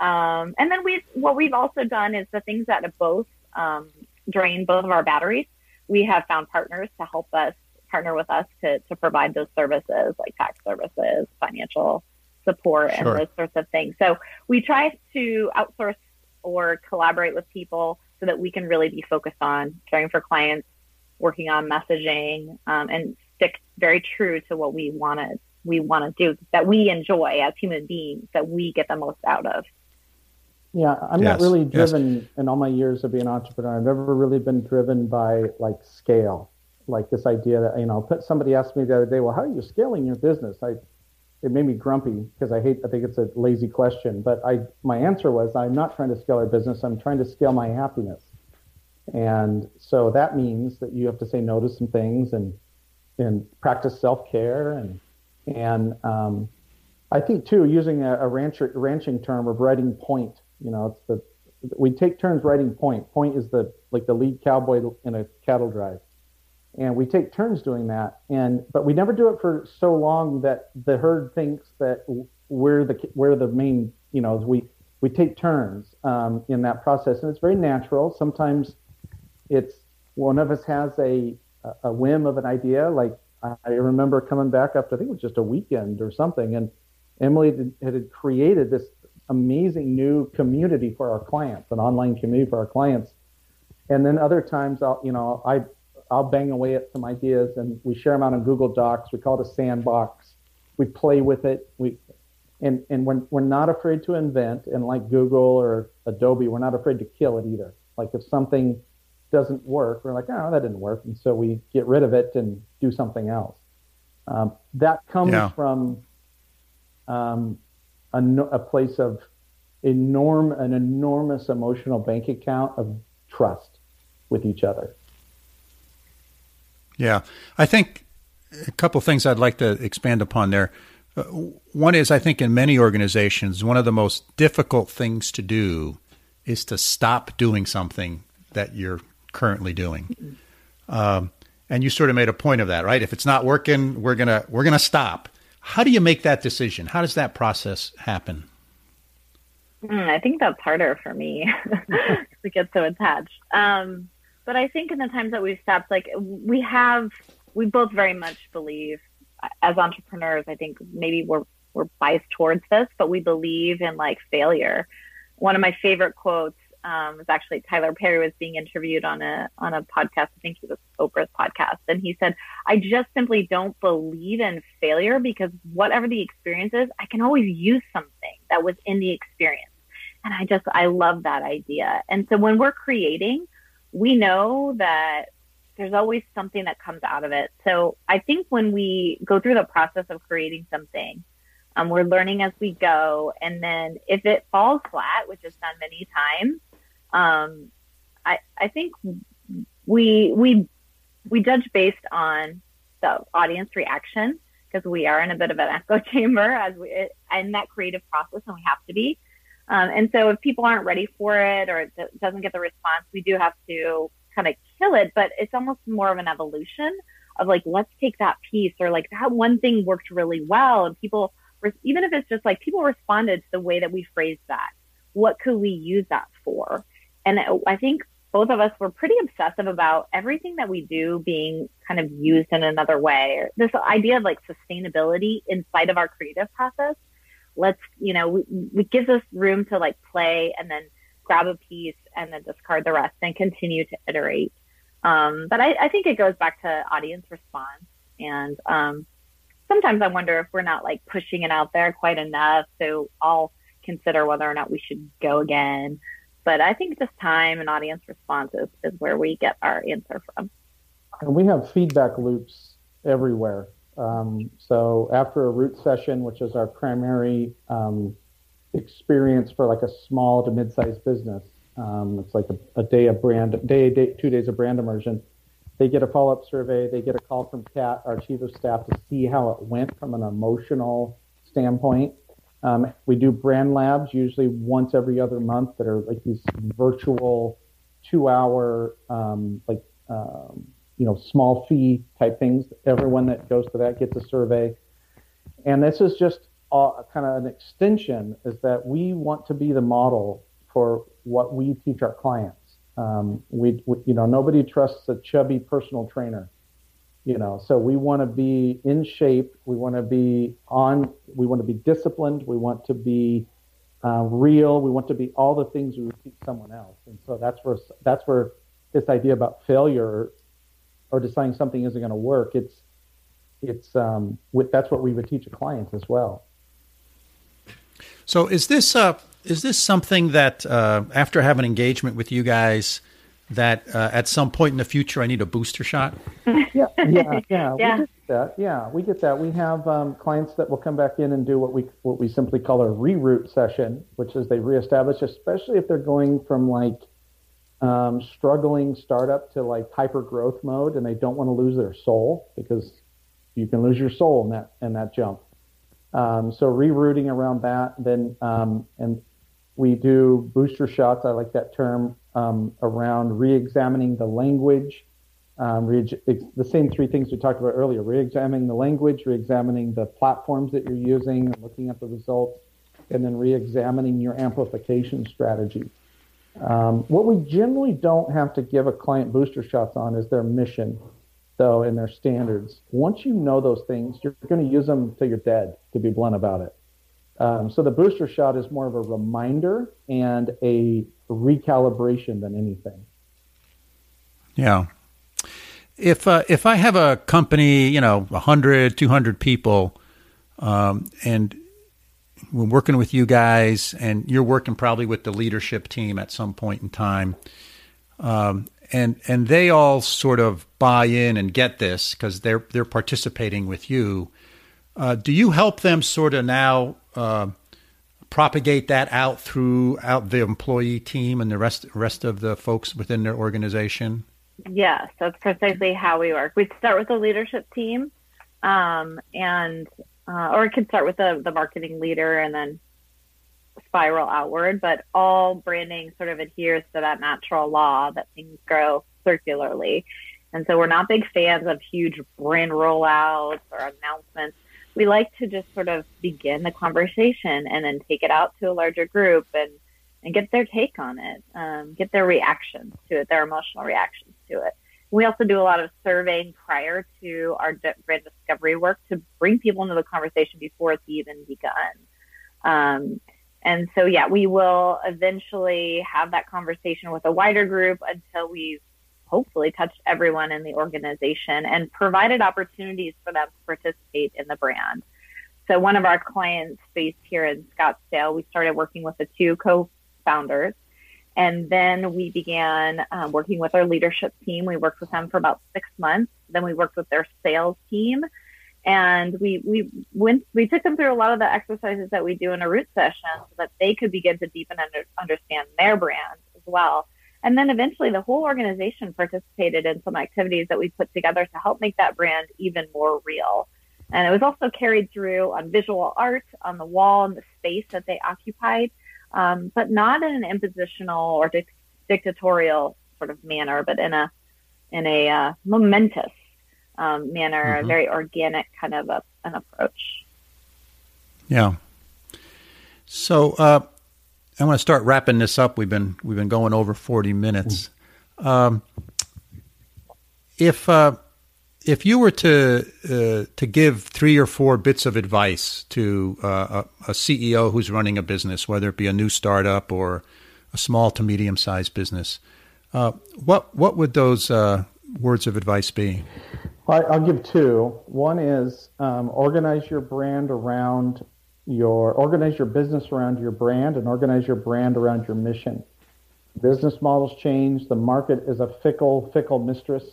Um, and then we what we've also done is the things that both um, drain both of our batteries. We have found partners to help us partner with us to to provide those services like tax services, financial support, sure. and those sorts of things. So we try to outsource or collaborate with people so that we can really be focused on caring for clients, working on messaging, um, and stick very true to what we want to we want to do that we enjoy as human beings that we get the most out of. Yeah, I'm yes. not really driven yes. in all my years of being an entrepreneur. I've never really been driven by like scale, like this idea that you know. Somebody asked me the other day, "Well, how are you scaling your business?" I it made me grumpy because I hate. I think it's a lazy question, but I my answer was I'm not trying to scale our business. I'm trying to scale my happiness, and so that means that you have to say no to some things and and practice self care and and um, I think too using a, a rancher, ranching term of riding point. You know, it's the we take turns riding point. Point is the like the lead cowboy in a cattle drive and we take turns doing that. And but we never do it for so long that the herd thinks that we're the we're the main you know we we take turns um, in that process. And it's very natural. Sometimes it's one of us has a a whim of an idea. Like i remember coming back after i think it was just a weekend or something and emily had, had created this amazing new community for our clients an online community for our clients. And then other times i'll you know i I'll bang away at some ideas and we share them out on Google Docs. We call it a sandbox. We play with it. We and and we're we're not afraid to invent. And like Google or Adobe, we're not afraid to kill it either. Like if something doesn't work, we're like, oh, that didn't work, and so we get rid of it and do something else. Um, that comes yeah. from um, a, a place of enorm an enormous emotional bank account of trust with each other. Yeah, I think a couple things I'd like to expand upon there. Uh, one is, I think in many organizations, one of the most difficult things to do is to stop doing something that you're currently doing. Um, and you sort of made a point of that, right? If it's not working, we're gonna we're gonna stop. How do you make that decision? How does that process happen? Mm, I think that's harder for me to get so attached. Um, but I think in the times that we've stopped, like we have, we both very much believe as entrepreneurs. I think maybe we're we're biased towards this, but we believe in like failure. One of my favorite quotes um, was actually Tyler Perry was being interviewed on a on a podcast. I think it was Oprah's podcast, and he said, "I just simply don't believe in failure because whatever the experience is, I can always use something that was in the experience." And I just I love that idea. And so when we're creating, we know that there's always something that comes out of it. So I think when we go through the process of creating something, um, we're learning as we go. And then if it falls flat, which is done many times, um, I, I think we, we, we judge based on the audience reaction because we are in a bit of an echo chamber as we in that creative process and we have to be. Um, and so if people aren't ready for it or it doesn't get the response, we do have to kind of kill it. But it's almost more of an evolution of like, let's take that piece or like that one thing worked really well. And people, even if it's just like people responded to the way that we phrased that, what could we use that for? And I think both of us were pretty obsessive about everything that we do being kind of used in another way. This idea of like sustainability inside of our creative process. Let's, you know, it gives us room to like play and then grab a piece and then discard the rest and continue to iterate. Um, but I, I, think it goes back to audience response. And um, sometimes I wonder if we're not like pushing it out there quite enough. So I'll consider whether or not we should go again. But I think just time and audience response is, is where we get our answer from. And we have feedback loops everywhere. Um, so after a root session, which is our primary um, experience for like a small to mid-sized business, um, it's like a, a, day of brand, day, day, two days of brand immersion. They get a follow-up survey. They get a call from Kat, our chief of staff, to see how it went from an emotional standpoint. Um, we do brand labs usually once every other month that are like these virtual two-hour, um, like um, you know, small fee type things. Everyone that goes to that gets a survey, and this is just a, kind of an extension. Is that we want to be the model for what we teach our clients. Um, we, we, you know, nobody trusts a chubby personal trainer you know so we want to be in shape we want to be on we want to be disciplined we want to be uh, real we want to be all the things we would teach someone else and so that's where that's where this idea about failure or deciding something isn't going to work it's it's um with, that's what we would teach a client as well so is this uh is this something that uh, after having an engagement with you guys that uh, at some point in the future I need a booster shot? yeah, yeah, yeah, yeah. We get that. Yeah, we get that. We have um, clients that will come back in and do what we what we simply call a reroute session, which is they reestablish, especially if they're going from like um, struggling startup to like hyper growth mode, and they don't want to lose their soul because you can lose your soul in that in that jump. Um, so rerouting around that, then um, and we do booster shots. I like that term um, around re-examining the language. Um, re- the same three things we talked about earlier: re-examining the language, re-examining the platforms that you're using, looking at the results, and then re-examining your amplification strategy. Um, what we generally don't have to give a client booster shots on is their mission, though, and their standards. Once you know those things, you're going to use them till you're dead. To be blunt about it. Um, so the booster shot is more of a reminder and a recalibration than anything. Yeah. If uh, if I have a company, you know, 100, 200 people, um, and we're working with you guys, and you're working probably with the leadership team at some point in time, um, and and they all sort of buy in and get this because they're they're participating with you. Uh, do you help them sort of now uh, propagate that out throughout the employee team and the rest rest of the folks within their organization? Yes, that's precisely how we work. We start with the leadership team, um, and uh, or it could start with the the marketing leader and then spiral outward. But all branding sort of adheres to that natural law that things grow circularly. And so we're not big fans of huge brand rollouts or announcements we like to just sort of begin the conversation and then take it out to a larger group and and get their take on it, um, get their reactions to it, their emotional reactions to it. We also do a lot of surveying prior to our brand discovery work to bring people into the conversation before it's even begun. Um, and so, yeah, we will eventually have that conversation with a wider group until we've hopefully touched everyone in the organization and provided opportunities for them to participate in the brand. So one of our clients based here in Scottsdale, we started working with the two co-founders and then we began um, working with our leadership team. We worked with them for about six months. Then we worked with their sales team, and we we went we took them through a lot of the exercises that we do in a root session, so that they could begin to deepen and under, understand their brand as well. And then eventually the whole organization participated in some activities that we put together to help make that brand even more real. And it was also carried through on visual art on the wall and the space that they occupied. Um, but not in an impositional or dic- dictatorial sort of manner, but in a in a uh, momentous um, manner, mm-hmm. a very organic kind of a, an approach. Yeah. So uh, I want to start wrapping this up. We've been we've been going over forty minutes. Um, if uh, if you were to uh, to give three or four bits of advice to uh, a, CEO who's running a business, whether it be a new startup or a small to medium sized business, uh, what what would those uh, words of advice be? I'll give two. One is um, organize your brand around your organize your business around your brand and organize your brand around your mission. Business models change. The market is a fickle, fickle mistress.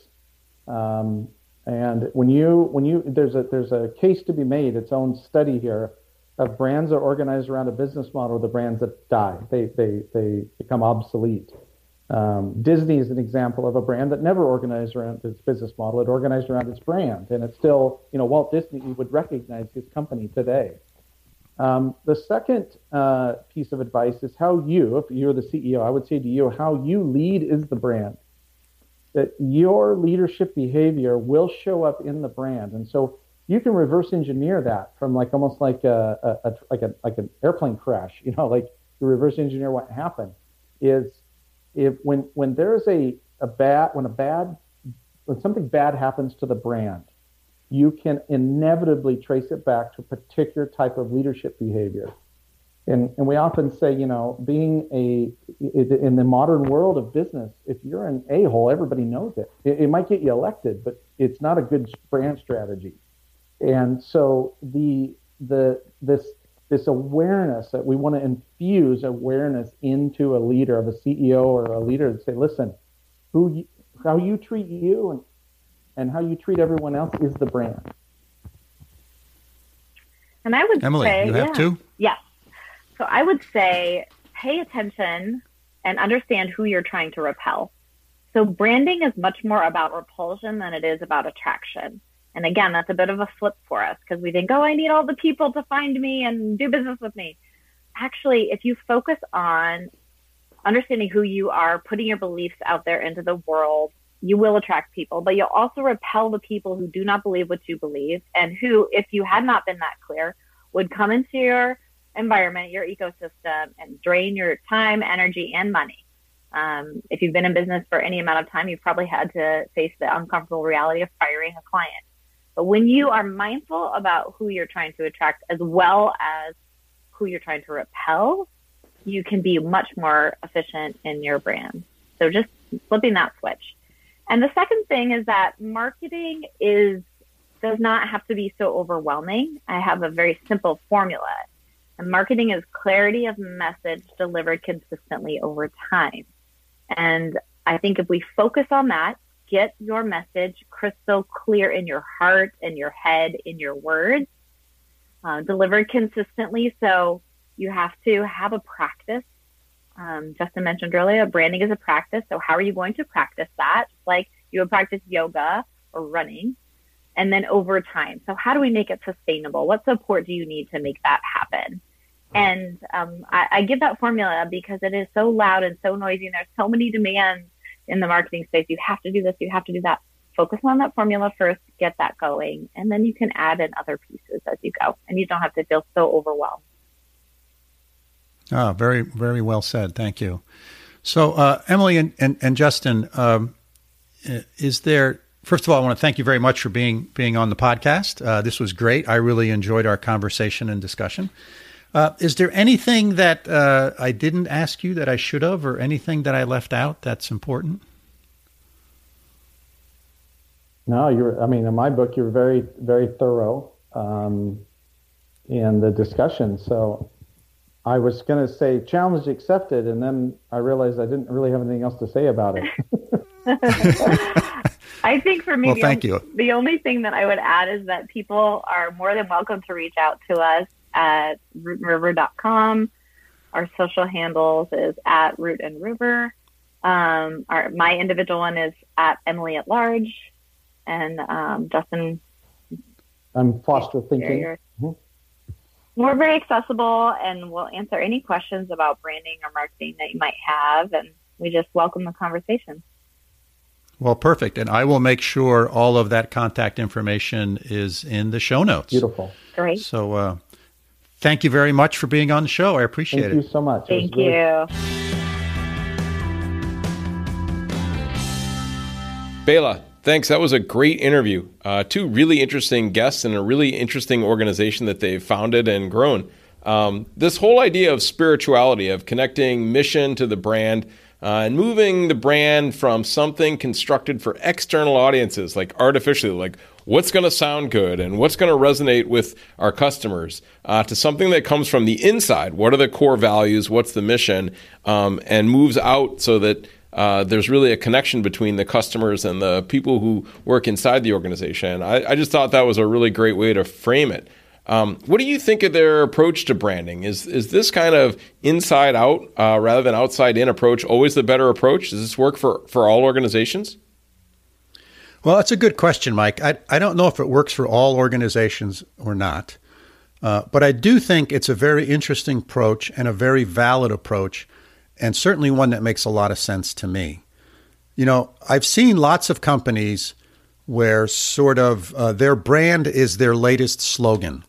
Um, and when you when you there's a there's a case to be made, its own study here of brands that are organized around a business model, the brands that die, they they they become obsolete. Um, Disney is an example of a brand that never organized around its business model; it organized around its brand, and it's still you know Walt Disney would recognize his company today. Um, the second uh, piece of advice is how you, if you're the CEO, I would say to you, how you lead is the brand. That your leadership behavior will show up in the brand, and so you can reverse engineer that from like almost like a, a, a like a like an airplane crash. You know, like you reverse engineer what happened is if when when there's a a bad when a bad when something bad happens to the brand you can inevitably trace it back to a particular type of leadership behavior. And, and we often say, you know, being a, in the modern world of business, if you're an a hole, everybody knows it. it. It might get you elected, but it's not a good brand strategy. And so the, the, this, this awareness that we want to infuse awareness into a leader of a CEO or a leader and say, listen, who you, how you treat you and and how you treat everyone else is the brand. And I would Emily, say, you have yeah, to? Yes. So I would say pay attention and understand who you're trying to repel. So branding is much more about repulsion than it is about attraction. And again, that's a bit of a flip for us because we think, oh, I need all the people to find me and do business with me. Actually, if you focus on understanding who you are, putting your beliefs out there into the world, you will attract people, but you'll also repel the people who do not believe what you believe and who, if you had not been that clear, would come into your environment, your ecosystem, and drain your time, energy, and money. Um, if you've been in business for any amount of time, you've probably had to face the uncomfortable reality of firing a client. But when you are mindful about who you're trying to attract as well as who you're trying to repel, you can be much more efficient in your brand. So just flipping that switch. And the second thing is that marketing is does not have to be so overwhelming. I have a very simple formula. And marketing is clarity of message delivered consistently over time. And I think if we focus on that, get your message crystal clear in your heart, in your head, in your words, uh, delivered consistently. So you have to have a practice um, Justin mentioned earlier, branding is a practice. So how are you going to practice that? Like you would practice yoga or running. And then over time. So how do we make it sustainable? What support do you need to make that happen? And um, I, I give that formula because it is so loud and so noisy, and there's so many demands in the marketing space. You have to do this, you have to do that. Focus on that formula first, get that going, and then you can add in other pieces as you go, and you don't have to feel so overwhelmed. Ah, very, very well said. Thank you. So, uh, Emily and, and, and Justin, um, is there? First of all, I want to thank you very much for being being on the podcast. Uh, this was great. I really enjoyed our conversation and discussion. Uh, is there anything that uh, I didn't ask you that I should have, or anything that I left out that's important? No, you're. I mean, in my book, you're very, very thorough um, in the discussion. So I was going to say challenge accepted, and then I realized I didn't really have anything else to say about it. I think for me, well, the, thank only, you. the only thing that I would add is that people are more than welcome to reach out to us at rootandriver.com. Our social handles is at root and river. Um, our, my individual one is at Emily at large, and um, Justin. I'm foster thinking. we're very accessible and we'll answer any questions about branding or marketing that you might have. And we just welcome the conversation. Well, perfect. And I will make sure all of that contact information is in the show notes. Beautiful. Great. So, uh, thank you very much for being on the show. I appreciate Thank it. Thank you so much. It was Thank really- you. Bela, thanks. That was a great interview. Uh, two really interesting guests and a really interesting organization that they've founded and grown. Um, this whole idea of spirituality, of connecting mission to the brand, uh, and moving the brand from something constructed for external audiences, like artificially, like what's going to sound good and what's going to resonate with our customers, uh, to something that comes from the inside. What are the core values? What's the mission? Um, and moves out so that uh, there's really a connection between the customers and the people who work inside the organization. I, I just thought that was a really great way to frame it. Um, what do you think of their approach to branding? Is is this kind of inside out uh, rather than outside in approach always the better approach? Does this work for, for all organizations? Well, that's a good question, Mike. I, I don't know if it works for all organizations or not, uh, but I do think it's a very interesting approach and a very valid approach, and certainly one that makes a lot of sense to me. You know, I've seen lots of companies where sort of uh, their brand is their latest slogan,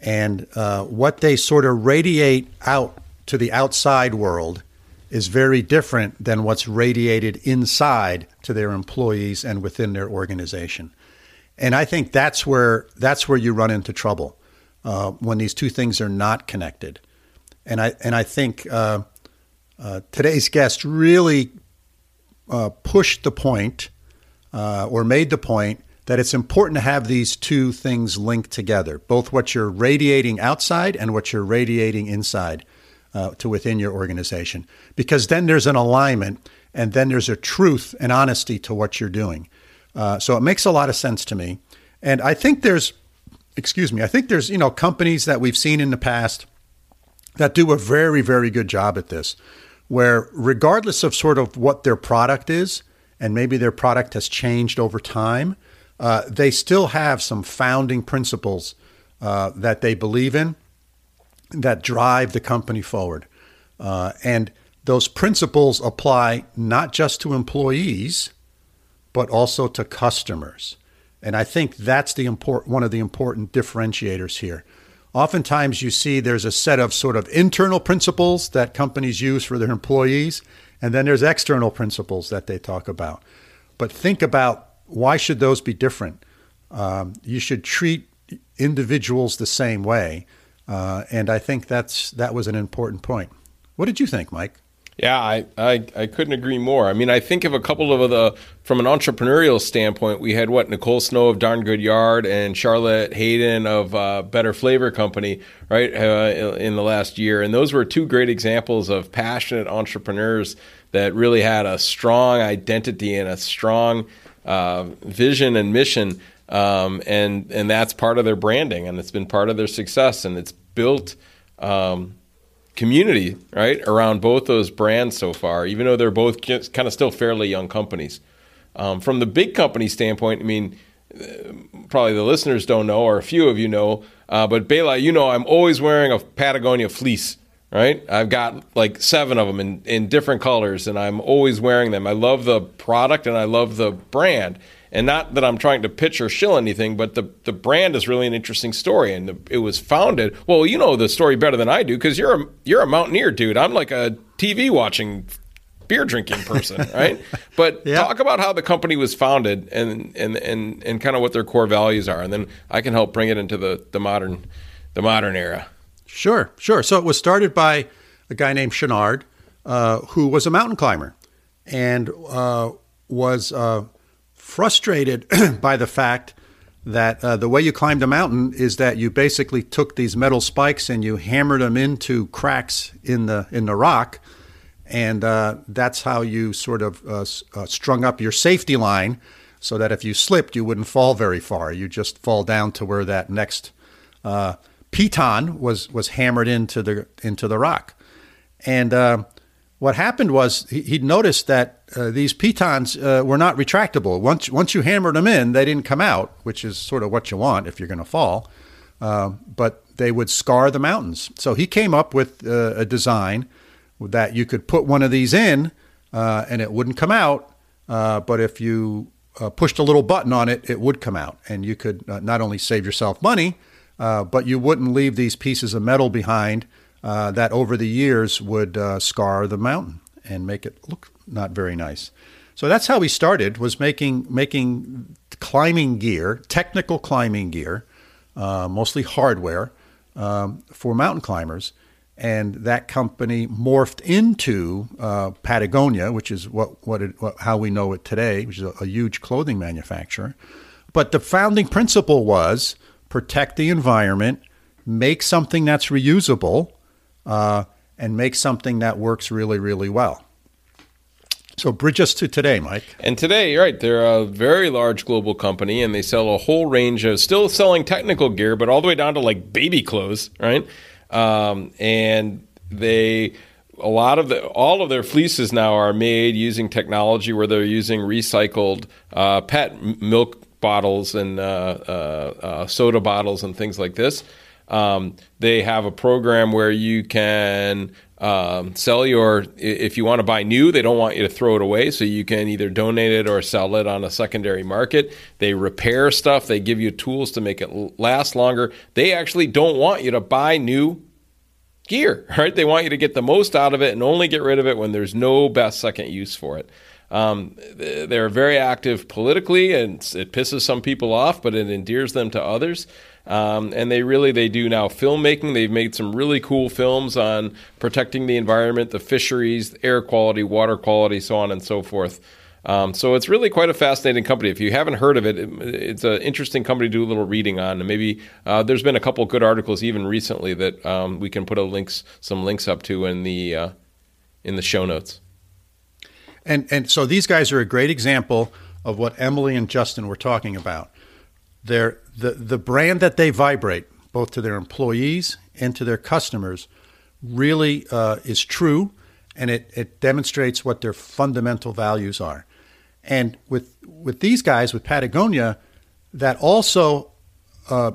and uh, what they sort of radiate out to the outside world is very different than what's radiated inside to their employees and within their organization. And I think that's where that's where you run into trouble uh, when these two things are not connected. And I and I think uh, uh, today's guest really uh, pushed the point uh, or made the point that it's important to have these two things linked together, both what you're radiating outside and what you're radiating inside uh, to within your organization, because then there's an alignment and then there's a truth and honesty to what you're doing. Uh, so it makes a lot of sense to me, and I think there's, excuse me, I think there's you know companies that we've seen in the past that do a very very good job at this, where regardless of sort of what their product is, and maybe their product has changed over time, uh, they still have some founding principles uh, that they believe in that drive the company forward. Uh, and those principles apply not just to employees, but also to customers. And I think that's the import, one of the important differentiators here. Oftentimes, you see there's a set of sort of internal principles that companies use for their employees, and then there's external principles that they talk about. But think about why should those be different? Um, you should treat individuals the same way, uh, and I think that's that was an important point. What did you think, Mike? Yeah, I, I, I couldn't agree more. I mean, I think of a couple of the, from an entrepreneurial standpoint, we had what, Nicole Snow of Darn Good Yarn and Charlotte Hayden of uh, Better Flavor Company, right, uh, in the last year. And those were two great examples of passionate entrepreneurs that really had a strong identity and a strong uh, vision and mission. Um, and, and that's part of their branding, and it's been part of their success, and it's built. Um, community right around both those brands so far, even though they're both kind of still fairly young companies. Um, from the big company standpoint, I mean, uh, probably the listeners don't know, or a few of you know, uh, but Bela, you know, I'm always wearing a Patagonia fleece. Right, I've got like seven of them in, in different colors, and I'm always wearing them. I love the product and I love the brand, and not that I'm trying to pitch or shill anything, but the, the brand is really an interesting story, and the, it was founded. Well, you know the story better than I do because you're a you're a mountaineer, dude. I'm like a TV watching, beer drinking person, right? But Yeah. talk about how the company was founded and and and and kind of what their core values are, and then I can help bring it into the the modern the modern era. Sure, sure. So it was started by a guy named Chouinard, uh, who was a mountain climber and uh, was uh, frustrated by the fact that uh, the way you climbed a mountain is that you basically took these metal spikes and you hammered them into cracks in the in the rock, and uh, that's how you sort of uh, strung up your safety line, so that if you slipped, you wouldn't fall very far. You just fall down to where that next piton was was hammered into the into the rock, and uh, what happened was he, he noticed that uh, these pitons uh, were not retractable. Once once you hammered them in, they didn't come out, which is sort of what you want if you're going to fall. Um, but they would scar the mountains. So he came up with uh, a design that you could put one of these in uh, and it wouldn't come out. Uh, but if you pushed a little button on it, it would come out, and you could not only save yourself money, uh, but you wouldn't leave these pieces of metal behind that over the years would scar the mountain and make it look not very nice. So that's how we started was making making climbing gear, technical climbing gear, uh, mostly hardware um, for mountain climbers. And that company morphed into uh, Patagonia, which is what, what, it, what, how we know it today, which is a, a huge clothing manufacturer. But the founding principle was protect the environment, make something that's reusable, uh, and make something that works really, really well. So bridge us to today, Mike. And today, you're right, they're a very large global company and they sell a whole range of still selling technical gear, but all the way down to like baby clothes, right? Um, and they a lot of the all of their fleeces now are made using technology where they're using recycled uh, pet milk bottles and uh, uh, uh, soda bottles and things like this. Um, they have a program where you can um, sell your if you want to buy new they don't want you to throw it away. So you can either donate it or sell it on a secondary market. They repair stuff. They give you tools to make it last longer. They actually don't want you to buy new gear right? They want you to get the most out of it and only get rid of it when there's no best second use for it um, they're very active politically and it pisses some people off but it endears them to others um, and they really they do now filmmaking. They've made some really cool films on protecting the environment, the fisheries, air quality, water quality, so on and so forth. Um, so it's really quite a fascinating company. If you haven't heard of it, it it's an interesting company to do a little reading on. And maybe uh, there's been a couple good articles even recently that um, we can put links some links up to in the uh, in the show notes. And and so these guys are a great example of what Emily and Justin were talking about. They're the the brand that they vibrate both to their employees and to their customers really uh, is true, and it it demonstrates what their fundamental values are. And with with these guys with Patagonia, that also uh,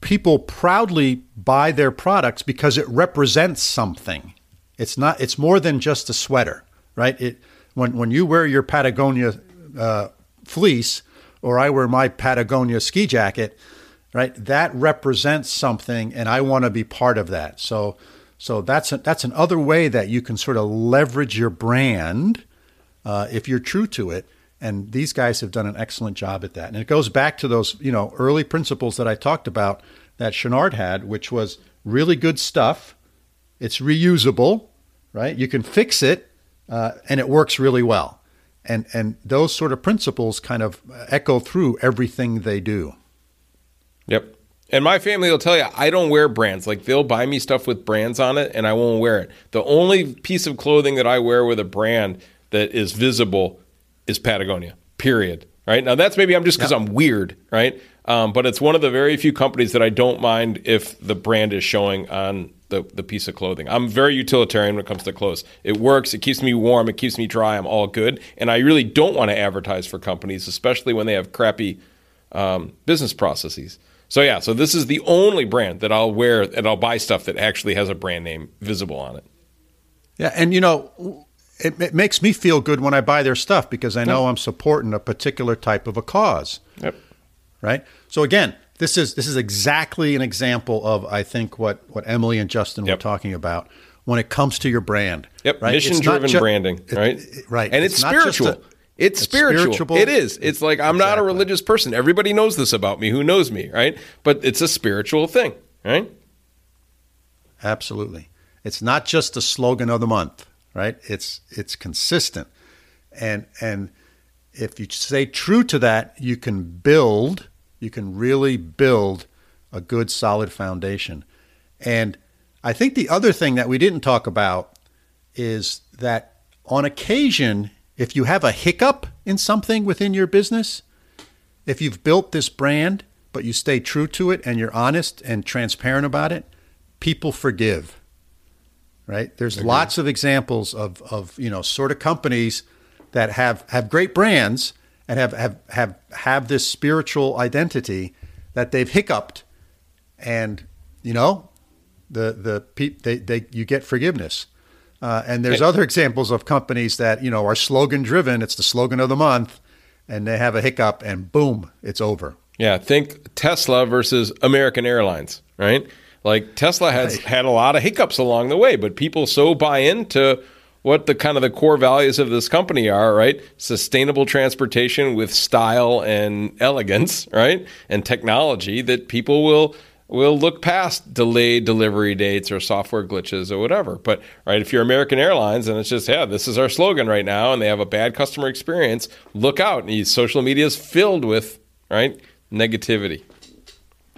people proudly buy their products because it represents something. It's not. It's more than just a sweater, right? It when when you wear your Patagonia uh, fleece or I wear my Patagonia ski jacket, right? That represents something, and I want to be part of that. So, so that's a, that's another way that you can sort of leverage your brand uh, if you're true to it. And these guys have done an excellent job at that. And it goes back to those you know early principles that I talked about that Chouinard had, which was really good stuff. It's reusable, right? You can fix it, uh, and it works really well and and those sort of principles kind of echo through everything they do. Yep. And my family will tell you I don't wear brands. Like they'll buy me stuff with brands on it and I won't wear it. The only piece of clothing that I wear with a brand that is visible is Patagonia. Period. Right? Now that's maybe I'm just cuz yep. I'm weird, right? Um, but it's one of the very few companies that I don't mind if the brand is showing on the, the piece of clothing. I'm very utilitarian when it comes to clothes. It works, it keeps me warm, it keeps me dry, I'm all good. And I really don't want to advertise for companies, especially when they have crappy um, business processes. So yeah, so this is the only brand that I'll wear and I'll buy stuff that actually has a brand name visible on it. Yeah, and you know, it, it makes me feel good when I buy their stuff because I know yep. I'm supporting a particular type of a cause. Yep. Right. So again, this is this is exactly an example of I think what what Emily and Justin yep. were talking about when it comes to your brand. Yep, right? mission driven ju- branding, right? It, right, and it's, it's spiritual. A, it's, it's spiritual. spiritual. It is. It's like I'm exactly. not a religious person. Everybody knows this about me who knows me, right? But it's a spiritual thing, right? Absolutely. It's not just the slogan of the month, right? It's it's consistent. And and if you stay true to that, you can build you can really build a good, solid foundation. And I think the other thing that we didn't talk about is that on occasion, if you have a hiccup in something within your business, if you've built this brand, but you stay true to it and you're honest and transparent about it, people forgive. Right? There's lots of examples of, of you know sort of companies that have, have great brands and have, have, have, have this spiritual identity that they've hiccuped and you know, the the pe- they, they you get forgiveness. Uh, and there's other examples of companies that you know are slogan driven. It's the slogan of the month, and they have a hiccup, and boom, it's over. Yeah, think Tesla versus American Airlines, right? Like Tesla has right. had a lot of hiccups along the way, but people so buy into what the kind of the core values of this company are, right? Sustainable transportation with style and elegance, right? And technology that people will will look past delayed delivery dates or software glitches or whatever. But right, if you're American Airlines and it's just, yeah, this is our slogan right now, and they have a bad customer experience, look out. And social media is filled with right negativity.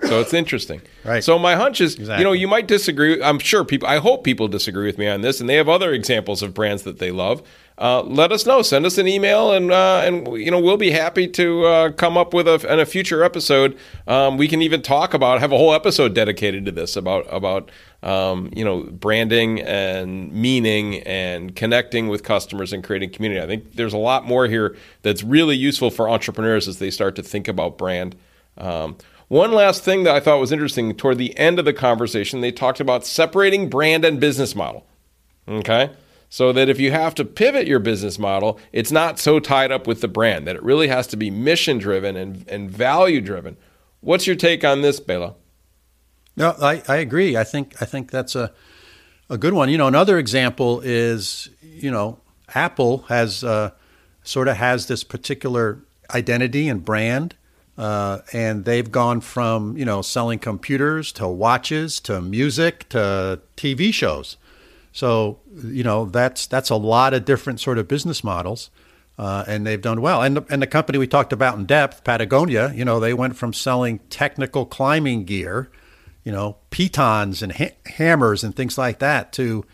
So it's interesting. Right. So my hunch is, exactly. you know, you might disagree. I'm sure people. I hope people disagree with me on this, and they have other examples of brands that they love. Uh, let us know. Send us an email, and uh, and you know we'll be happy to uh, come up with a in a future episode. Um, we can even talk about have a whole episode dedicated to this about about um, you know branding and meaning and connecting with customers and creating community. I think there's a lot more here that's really useful for entrepreneurs as they start to think about brand. Um, one last thing that I thought was interesting toward the end of the conversation, they talked about separating brand and business model. Okay? So that if you have to pivot your business model, it's not so tied up with the brand, that it really has to be mission driven and, and value driven. What's your take on this, Bela? No, I, I agree. I think I think that's a a good one. You know, another example is you know Apple has uh, sort of has this particular identity and brand uh, and they've gone from you know selling computers to watches to music to TV shows. So you know that's that's a lot of different sort of business models, uh, and they've done well. And the, and the company we talked about in depth, Patagonia, you know, they went from selling technical climbing gear, you know, pitons and ha- hammers and things like that, to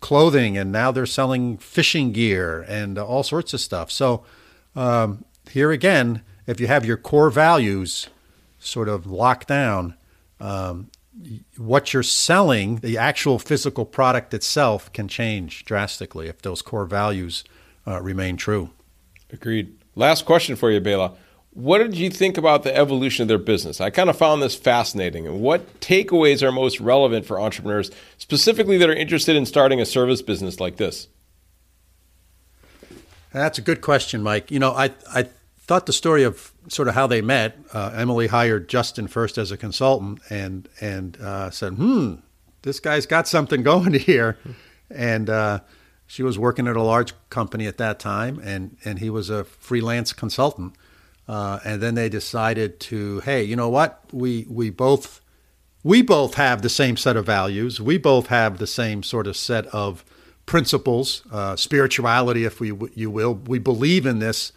clothing, and now they're selling fishing gear and all sorts of stuff. So um, here again if you have your core values sort of locked down, um, what you're selling, the actual physical product itself, can change drastically if those core values uh, remain true. Agreed. Last question for you, Bela. What did you think about the evolution of their business? I kind of found this fascinating. And what takeaways are most relevant for entrepreneurs, specifically that are interested in starting a service business like this? That's a good question, Mike. You know, I I thought the story of sort of how they met. Uh, Emily hired Justin first as a consultant, and and uh, said, "Hmm, this guy's got something going here," and uh, she was working at a large company at that time, and and he was a freelance consultant. Uh, and then they decided to, hey, you know what? We we both we both have the same set of values. We both have the same sort of set of principles, uh, spirituality, if we you will. We believe in this.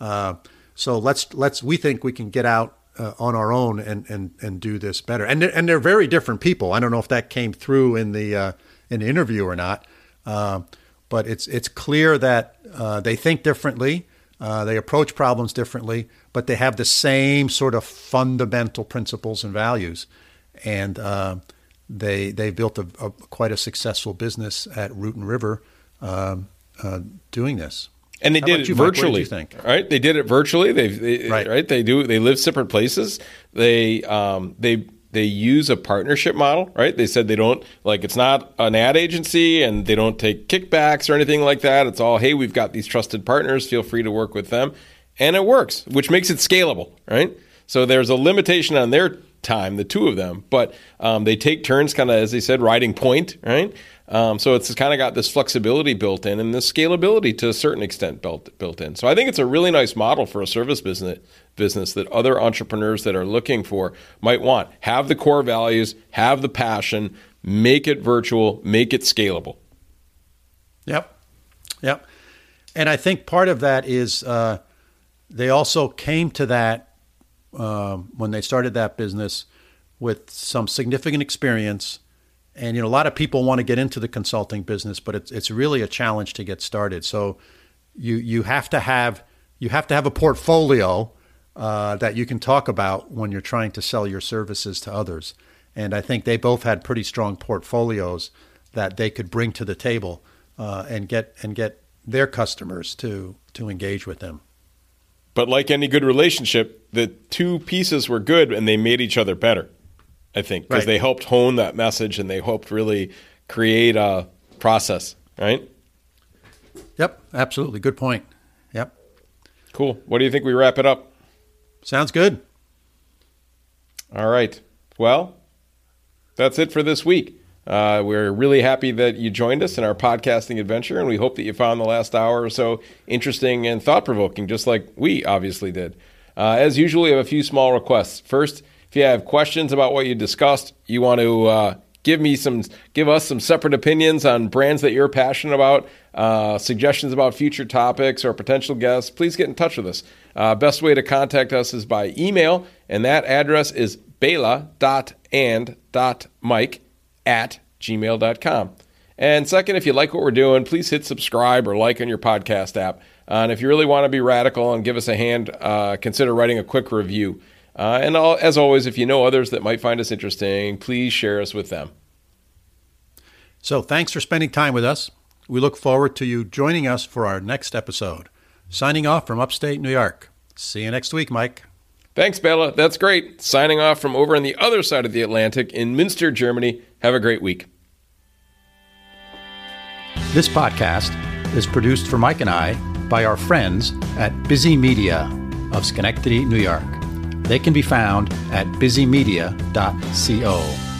Uh, so let's let's we think we can get out uh, on our own and, and and do this better. And they're, and they're very different people. I don't know if that came through in the uh, in the interview or not, uh, but it's it's clear that uh, they think differently. Uh, they approach problems differently, but they have the same sort of fundamental principles and values, and uh, they they built a, a, quite a successful business at Root and River um, doing this. And they How did it you, virtually. think? Right? They did it virtually. They, they right. right. They do. They live separate places. They um, they they use a partnership model. Right? They said they don't like it's not an ad agency and they don't take kickbacks or anything like that. It's all hey, we've got these trusted partners. Feel free to work with them, and it works, which makes it scalable. Right? So there's a limitation on their time, the two of them, but um, they take turns, kind of as they said, riding point. Right? Um, so it's kind of got this flexibility built in and this scalability to a certain extent built built in. So I think it's a really nice model for a service business business that other entrepreneurs that are looking for might want. Have the core values, have the passion, make it virtual, make it scalable. Yep, yep. And I think part of that is uh, they also came to that um, when they started that business with some significant experience and you know, a lot of people want to get into the consulting business, but it's it's really a challenge to get started. So you you have to have you have to have a portfolio uh, that you can talk about when you're trying to sell your services to others. And I think they both had pretty strong portfolios that they could bring to the table uh, and get and get their customers to to engage with them. But like any good relationship, the two pieces were good and they made each other better. I think, because Right. they helped hone that message and they helped really create a process, right? Yep, absolutely. Good point. Yep. Cool. What do you think we wrap it up? Sounds good. All right. Well, that's it for this week. Uh, we're really happy that you joined us in our podcasting adventure, and we hope that you found the last hour or so interesting and thought provoking, just like we obviously did. Uh, as usual, we have a few small requests. First, if you have questions about what you discussed, you want to uh, give me some, give us some separate opinions on brands that you're passionate about, uh, suggestions about future topics or potential guests, please get in touch with us. Uh, best way to contact us is by email, and that address is bela.and.mike at gmail.com. And second, if you like what we're doing, please hit subscribe or like on your podcast app. Uh, and if you really want to be radical and give us a hand, uh, consider writing a quick review. Uh, and all, as always, if you know others that might find us interesting, please share us with them. So thanks for spending time with us. We look forward to you joining us for our next episode. Signing off from upstate New York. See you next week, Mike. Thanks, Bela. That's great. Signing off from over on the other side of the Atlantic in Münster, Germany. Have a great week. This podcast is produced for Mike and I by our friends at Bizi Media of Schenectady, New York. They can be found at bizimedia.co.